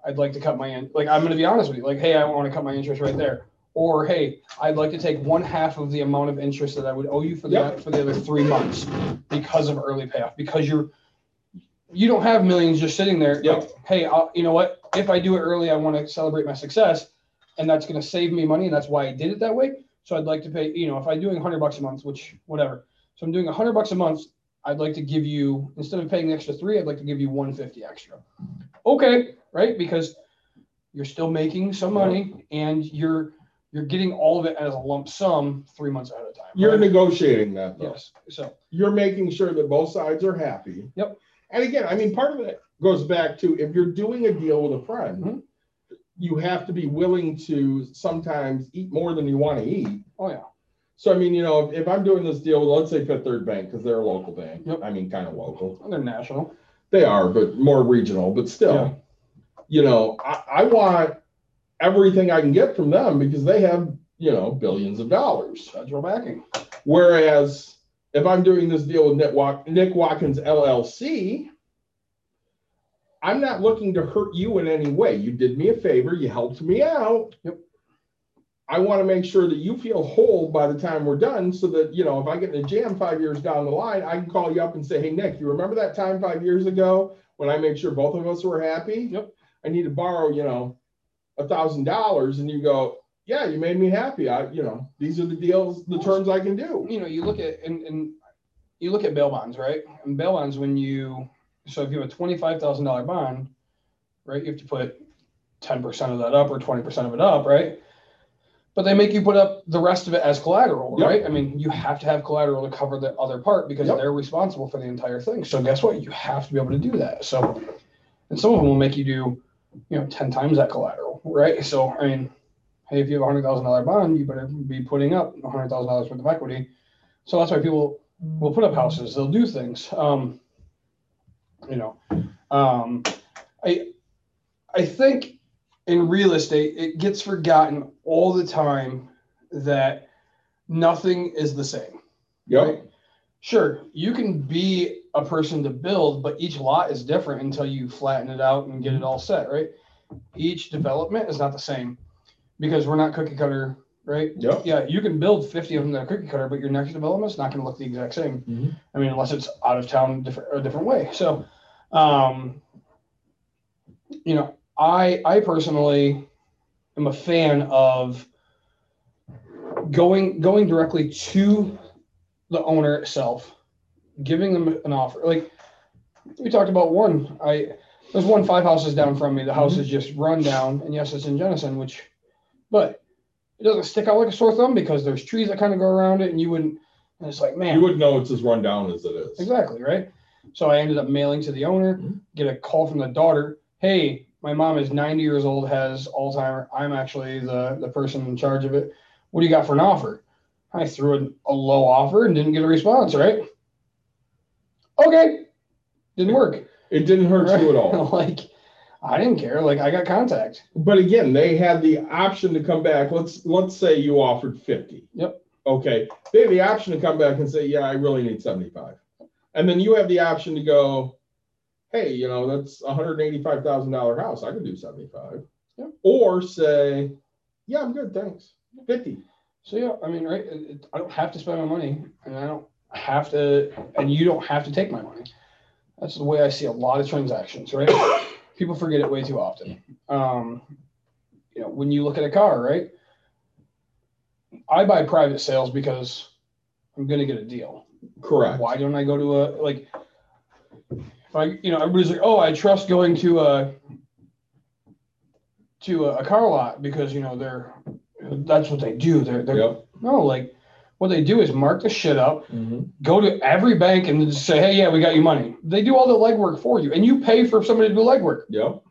[SPEAKER 2] I'd like to cut my, in like, I'm gonna be honest with you, like, hey, I wanna cut my interest right there. Or, hey, I'd like to take one half of the amount of interest that I would owe you for the,
[SPEAKER 1] Yep.
[SPEAKER 2] for the other three months because of early payoff, because you're, you don't have millions just sitting there.
[SPEAKER 1] Yep.
[SPEAKER 2] Like, hey, I'll, you know what? If I do it early, I want to celebrate my success, and that's going to save me money, and that's why I did it that way. So I'd like to pay. You know, if I'm doing hundred bucks a month, which whatever. So I'm doing hundred bucks a month. I'd like to give you instead of paying the extra three, I'd like to give you one fifty extra. Okay, right? Because you're still making some money, and you're you're getting all of it as a lump sum three months ahead of time.
[SPEAKER 1] You're
[SPEAKER 2] right?
[SPEAKER 1] negotiating that though.
[SPEAKER 2] yes. So
[SPEAKER 1] You're making sure that both sides are happy.
[SPEAKER 2] Yep.
[SPEAKER 1] And again, I mean, part of it goes back to if you're doing a deal with a friend,
[SPEAKER 2] Mhm.
[SPEAKER 1] you have to be willing to sometimes eat more than you want to eat.
[SPEAKER 2] oh yeah.
[SPEAKER 1] So I mean, you know, if, if I'm doing this deal with, let's say Fifth Third Bank, because they're a local bank.
[SPEAKER 2] Yep.
[SPEAKER 1] I mean, kind of local.
[SPEAKER 2] They're national.
[SPEAKER 1] They are, but more regional, but still,
[SPEAKER 2] Yeah.
[SPEAKER 1] you know, I, I want everything I can get from them because they have, you know, billions of dollars.
[SPEAKER 2] Federal backing.
[SPEAKER 1] Whereas if I'm doing this deal with Nick, Wat- Nick Watkins LLC, I'm not looking to hurt you in any way. You did me a favor, you helped me out.
[SPEAKER 2] Yep.
[SPEAKER 1] I want to make sure that you feel whole by the time we're done so that, you know, if I get in a jam five years down the line, I can call you up and say, hey, Nick, you remember that time five years ago when I made sure both of us were happy?
[SPEAKER 2] Yep.
[SPEAKER 1] I need to borrow, you know, a thousand dollars. And you go, yeah, you made me happy. I, you know, these are the deals, the terms I can do.
[SPEAKER 2] you know, you look at and, and you look at bail bonds, right? And bail bonds, when you so if you have a twenty-five thousand dollar bond, right, you have to put ten percent of that up or twenty percent of it up, right? But they make you put up the rest of it as collateral,
[SPEAKER 1] Yep.
[SPEAKER 2] right? I mean, you have to have collateral to cover the other part because
[SPEAKER 1] Yep.
[SPEAKER 2] they're responsible for the entire thing. So guess what? You have to be able to do that. So, and some of them will make you do, you know, ten times that collateral, right? So I mean, hey, if you have a hundred thousand dollar bond, you better be putting up a hundred thousand dollars worth of equity. So that's why people will put up houses. They'll do things. Um, you know, um, I I think in real estate it gets forgotten all the time that nothing is the same.
[SPEAKER 1] Yep.
[SPEAKER 2] right? Sure, you can be a person to build, but each lot is different until you flatten it out and get it all set, right? Each development is not the same because we're not cookie cutter, right?
[SPEAKER 1] Yep.
[SPEAKER 2] Yeah, you can build 50 of them that are cookie cutter, but your next development's not going to look the exact same.
[SPEAKER 1] Mhm.
[SPEAKER 2] I mean, unless it's out of town different a different way. So, um, you know, I I personally am a fan of going going directly to the owner itself, giving them an offer. Like we talked about one, I there's one five houses down from me. The house is just run down, and yes, it's in Jenison, which, but it doesn't stick out like a sore thumb because there's trees that kind of go around it, and you wouldn't. And it's like, man,
[SPEAKER 1] You wouldn't know it's as run down as it is.
[SPEAKER 2] Exactly, right? So I ended up mailing to the owner,
[SPEAKER 1] Mhm.
[SPEAKER 2] get a call from the daughter. Hey, my mom is 90 years old, has Alzheimer. I'm actually the, the person in charge of it. What do you got for an offer? I threw in a low offer and didn't get a response, right? Okay. Didn't work.
[SPEAKER 1] It didn't hurt you at all.
[SPEAKER 2] like, I didn't care. Like, I got contact.
[SPEAKER 1] But again, they had the option to come back. Let's let's say you offered 50.
[SPEAKER 2] Yep.
[SPEAKER 1] Okay. They have the option to come back and say, yeah, I really need 75. And then you have the option to go, hey, you know, that's a hundred and eighty-five thousand dollar house. I can do 75.
[SPEAKER 2] Yep.
[SPEAKER 1] Or say, yeah, I'm good, thanks. 50.
[SPEAKER 2] So, yeah, I mean, right? I don't have to spend my money and I don't have to, and you don't have to take my money. That's the way I see a lot of transactions, right? People forget it way too often. Um, you know, when you look at a car, right? I buy private sales because I'm gonna get a deal.
[SPEAKER 1] Correct.
[SPEAKER 2] Why don't I go to a like? If I, you know, everybody's like, oh, I trust going to a to a, a car lot because you know they're that's what they do. They're they're
[SPEAKER 1] Yep.
[SPEAKER 2] no like what they do is mark the shit up,
[SPEAKER 1] Mhm.
[SPEAKER 2] go to every bank and say, hey, yeah, we got you money. They do all the legwork for you, and you pay for somebody to do legwork.
[SPEAKER 1] Yep.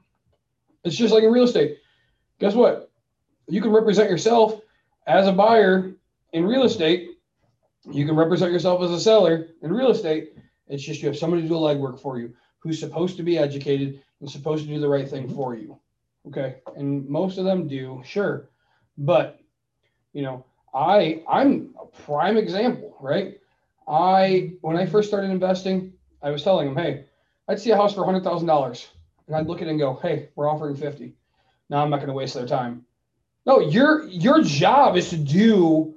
[SPEAKER 2] It's just like in real estate. Guess what? You can represent yourself as a buyer in real estate. You can represent yourself as a seller in real estate. It's just you have somebody to do the legwork for you who's supposed to be educated and supposed to do the right thing for you. Okay. And most of them do, sure. But you know, I I'm a prime example, right? I when I first started investing, I was telling them, hey, I'd see a house for hundred thousand dollars. And I'd look at it and go, hey, we're offering 50. Now I'm not going to waste their time. No, your your job is to do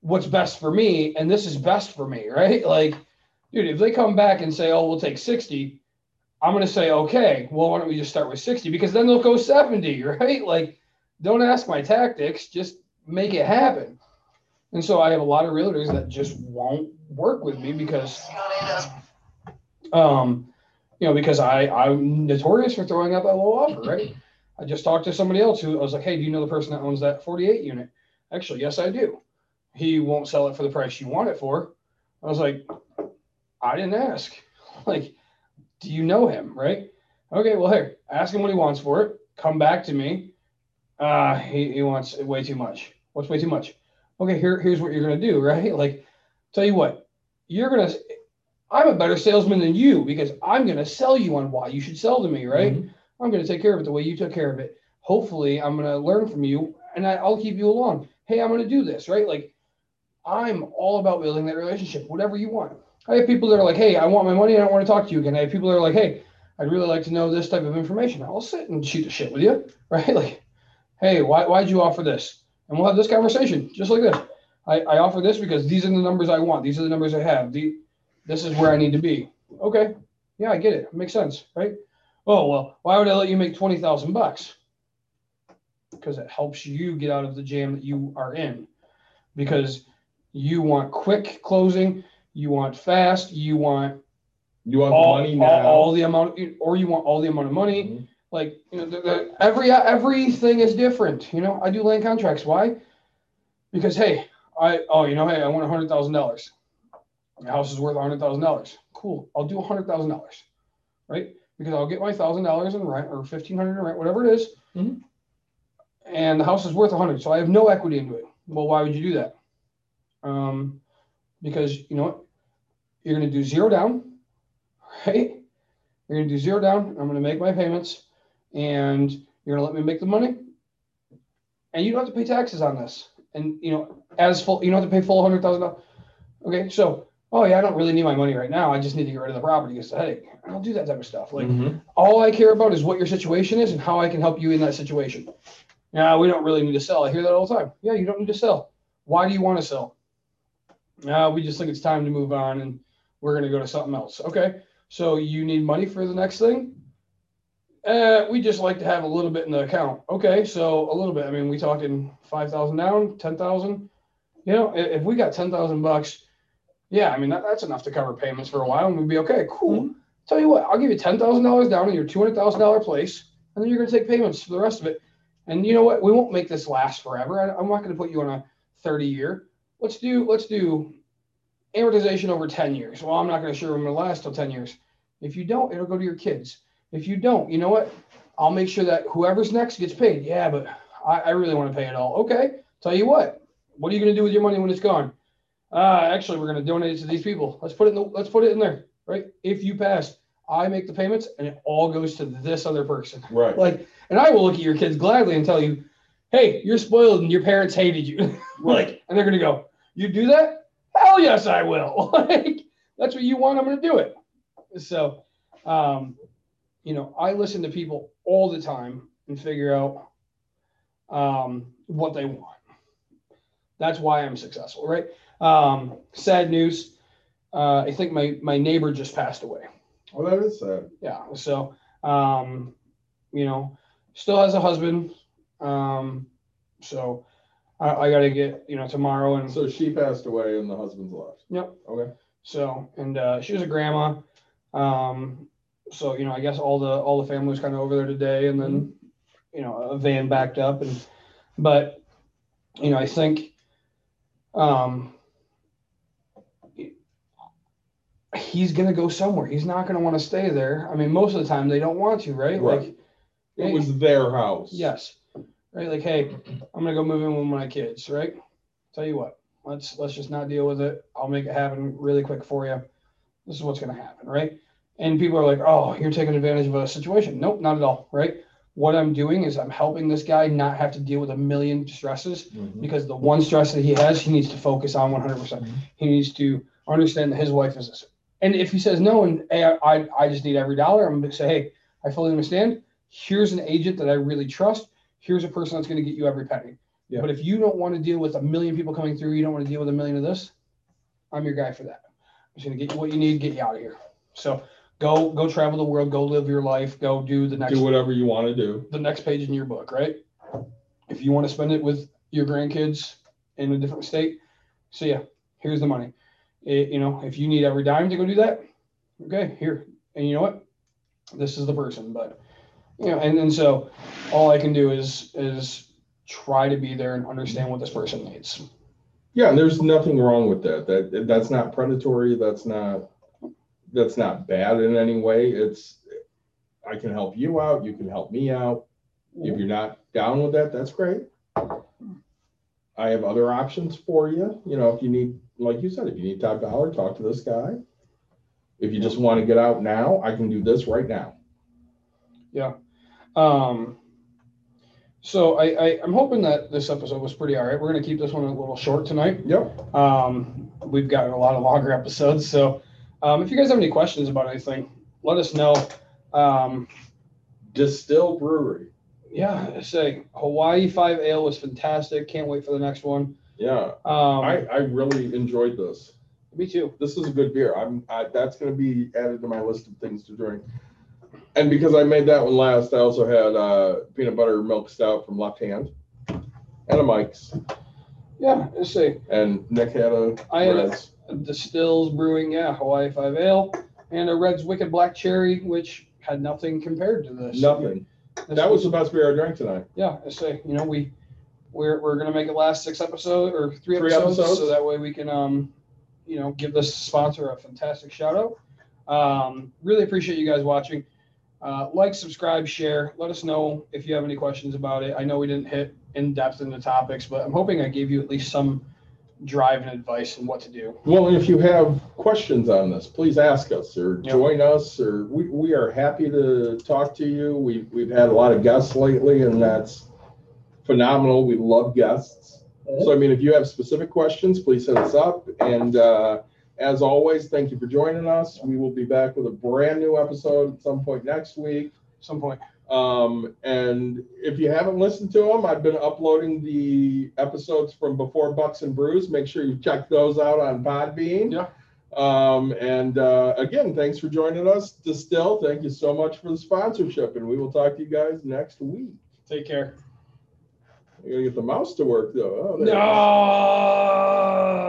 [SPEAKER 2] what's best for me, and this is best for me, right? Like, dude, if they come back and say, oh, we'll take 60, I'm going to say, okay, well, why don't we just start with 60? Because then they'll go 70, right? Like, don't ask my tactics, just make it happen. And so I have a lot of realtors that just won't work with me because um, you know, because I I'm notorious for throwing out that low offer, right? I just talked to somebody else who I was like, hey, do you know the person that owns that 48 unit? Actually, yes, I do. He won't sell it for the price you want it for. I was like, I didn't ask. Like, do you know him? Right? Okay, well, here, ask him what he wants for it. Come back to me. Uh, he, he wants way too much. What's way too much? Okay, here, here's what you're gonna do, right? Like, tell you what, you're gonna I'm a better salesman than you because I'm going to sell you on why you should sell to me, right?
[SPEAKER 1] Mhm.
[SPEAKER 2] I'm going to take care of it the way you took care of it. Hopefully, I'm going to learn from you and I, I'll keep you along. Hey, I'm going to do this, right? Like, I'm all about building that relationship, whatever you want. I have people that are like, hey, I want my money. I don't want to talk to you again. I have people that are like, hey, I'd really like to know this type of information. I'll sit and shoot the shit with you, right? Like, hey, why, why'd you offer this? And we'll have this conversation just like this. I, I offer this because these are the numbers I want. These are the numbers I have. The, this is where I need to be. Okay. Yeah, I get it. it makes sense, right? Oh, well, why would I let you make 20,000 bucks? Because it helps you get out of the jam that you are in. Because you want quick closing, you want fast, you want
[SPEAKER 1] You want
[SPEAKER 2] all,
[SPEAKER 1] money
[SPEAKER 2] all,
[SPEAKER 1] now?
[SPEAKER 2] all the amount, or you want all the amount of money.
[SPEAKER 1] Mhm.
[SPEAKER 2] Like, you know, the, the, every everything is different. You know, I do land contracts. Why? Because hey, I oh, you know, hey, I want a hundred thousand dollars. My house is worth a hundred thousand dollars. Cool. I'll do a hundred thousand dollars, right? Because I'll get my thousand dollars in rent or fifteen hundred in rent, whatever it is,
[SPEAKER 1] Mhm.
[SPEAKER 2] and the house is worth a hundred. So I have no equity into it. Well, why would you do that? Um, because you know what, you're gonna do zero down, right? You're gonna do zero down. I'm gonna make my payments, and you're gonna let me make the money, and you don't have to pay taxes on this. And you know, as full, you don't have to pay full hundred thousand dollars. Okay, so oh yeah, I don't really need my money right now. I just need to get rid of the property. It's a headache. I'll do that type of stuff. Like
[SPEAKER 1] Mhm.
[SPEAKER 2] all I care about is what your situation is and how I can help you in that situation. Yeah, we don't really need to sell. I hear that all the time. Yeah, you don't need to sell. Why do you want to sell? Uh, we just think it's time to move on and we're going to go to something else. Okay. So you need money for the next thing? Uh, we just like to have a little bit in the account. Okay. So a little bit. I mean, we talking 5,000 down, 10,000. You know, i- if we got 10,000 bucks, yeah, I mean, that, that's enough to cover payments for a while and we'd be okay. Cool. Tell you what, I'll give you $10,000 down in your $200,000 place and then you're going to take payments for the rest of it. And you know what? We won't make this last forever. I, I'm not going to put you on a 30 year. Let's do let's do amortization over 10 years. Well, I'm not going to sure I'm to last till 10 years. If you don't, it'll go to your kids. If you don't, you know what? I'll make sure that whoever's next gets paid. Yeah, but I, I really want to pay it all. Okay. Tell you what. What are you going to do with your money when it's gone? Uh, actually, we're going to donate it to these people. Let's put it in the let's put it in there, right? If you pass, I make the payments and it all goes to this other person.
[SPEAKER 1] Right.
[SPEAKER 2] Like, and I will look at your kids gladly and tell you, hey, you're spoiled and your parents hated you. like, and they're gonna go, you do that? Hell yes, I will. like, that's what you want. I'm gonna do it. So, um, you know, I listen to people all the time and figure out um, what they want. That's why I'm successful, right? Um, sad news. Uh, I think my my neighbor just passed away
[SPEAKER 1] Well, that is sad.
[SPEAKER 2] yeah so um you know still has a husband Um, so I, I got to get you know tomorrow and
[SPEAKER 1] So she passed away and the husband's left.
[SPEAKER 2] Yep.
[SPEAKER 1] Okay.
[SPEAKER 2] So, and uh, she was a grandma. Um, so you know, I guess all the all the family was kind of over there today, and then you know a van backed up, and but you know I think um, he's gonna go somewhere. He's not gonna want to stay there. I mean, most of the time they don't want to, right?
[SPEAKER 1] Right.
[SPEAKER 2] Like,
[SPEAKER 1] It was their house.
[SPEAKER 2] yes, right. Like, hey, I'm gonna go move in with my kids, right? Tell you what, let's let's just not deal with it. I'll make it happen really quick for you. This is what's gonna happen, right? And people are like, oh, you're taking advantage of a situation. Nope, not at all, right? What I'm doing is I'm helping this guy not have to deal with a million stresses
[SPEAKER 1] Mhm.
[SPEAKER 2] because the one stress that he has, he needs to focus on 100%. percent
[SPEAKER 1] Mhm.
[SPEAKER 2] He needs to understand that his wife is this. And if he says no, and hey, I, I, I just need every dollar, I'm going to say, hey, I fully understand. Here's an agent that I really trust. Here's a person that's going to get you every penny.
[SPEAKER 1] Yeah.
[SPEAKER 2] But if you don't want to deal with a million people coming through, you don't want to deal with a million of this, I'm your guy for that. I'm just going to get you what you need, get you out of here. So go, go travel the world, go live your life, go do the next
[SPEAKER 1] Do whatever you want to do.
[SPEAKER 2] the next page in your book, right? If you want to spend it with your grandkids in a different state, so yeah, here's the money. It- you know, if you need every dime to go do that, okay, here. And you know what? This is the person. But you know, and and so all I can do is is try to be there and understand what this person needs.
[SPEAKER 1] Yeah, and there's nothing wrong with that. That that's not predatory. That's not that's not bad in any way. It's I can help you out. You can help me out. If you're not down with that, that's great. I have other options for you. You know, if you need, like you said, if you need top dollar, talk to this guy. If you just want to get out now, I can do this right now. Yeah.
[SPEAKER 2] Um, so I, I I'm hoping that this episode was pretty all right. We're gonna keep this one a little short tonight.
[SPEAKER 1] Yep.
[SPEAKER 2] Um, we've got a lot of longer episodes. So um, if you guys have any questions about anything, let us know. Um,
[SPEAKER 1] Destihl Brewery.
[SPEAKER 2] yeah, I say Hawaii Five Ale was fantastic. Can't wait for the next one.
[SPEAKER 1] Yeah,
[SPEAKER 2] Um,
[SPEAKER 1] I, I really enjoyed this.
[SPEAKER 2] me too.
[SPEAKER 1] This is a good beer. I'm, I, that's gonna be added to my list of things to drink. And because I made that one last, I also had, uh, peanut butter milk stout from Left Hand. And a Mike's,
[SPEAKER 2] Yeah, I say
[SPEAKER 1] and Nick had a.
[SPEAKER 2] I had a-
[SPEAKER 1] Red's.
[SPEAKER 2] Destihl's Brewing, yeah, Hawaii Five Ale, and a Red's Wicked Black Cherry, which had nothing compared to this.
[SPEAKER 1] Nothing.
[SPEAKER 2] This
[SPEAKER 1] That was the best beer I drank tonight.
[SPEAKER 2] yeah, I say, you know, we we're we're gonna make it last six episodes or three,
[SPEAKER 1] Three
[SPEAKER 2] episodes,
[SPEAKER 1] episodes.
[SPEAKER 2] so that way we can um you know give this sponsor a fantastic shout out. Um, really appreciate you guys watching. Uh, like, subscribe, share. Let us know if you have any questions about it. I know we didn't hit in depth in the topics, but I'm hoping I gave you at least some drive and advice and what to do.
[SPEAKER 1] Well, and if you have questions on this, please ask us or
[SPEAKER 2] Yeah.
[SPEAKER 1] join us, or we, we are happy to talk to you. We've, we've had a lot of guests lately and that's phenomenal. We love guests. So, I mean, if you have specific questions, please hit us up. And, uh, as always, thank you for joining us. We will be back with a brand new episode at some point next week.
[SPEAKER 2] some point.
[SPEAKER 1] Um, and if you haven't listened to them, I've been uploading the episodes from before Bucks and Brews. Make sure you check those out on Podbean.
[SPEAKER 2] Yeah.
[SPEAKER 1] Um, and uh, again, thanks for joining us. Destihl, thank you so much for the sponsorship, and we will talk to you guys next week.
[SPEAKER 2] Take care.
[SPEAKER 1] I gotta get the mouse to work though. Oh, there it is.
[SPEAKER 2] No.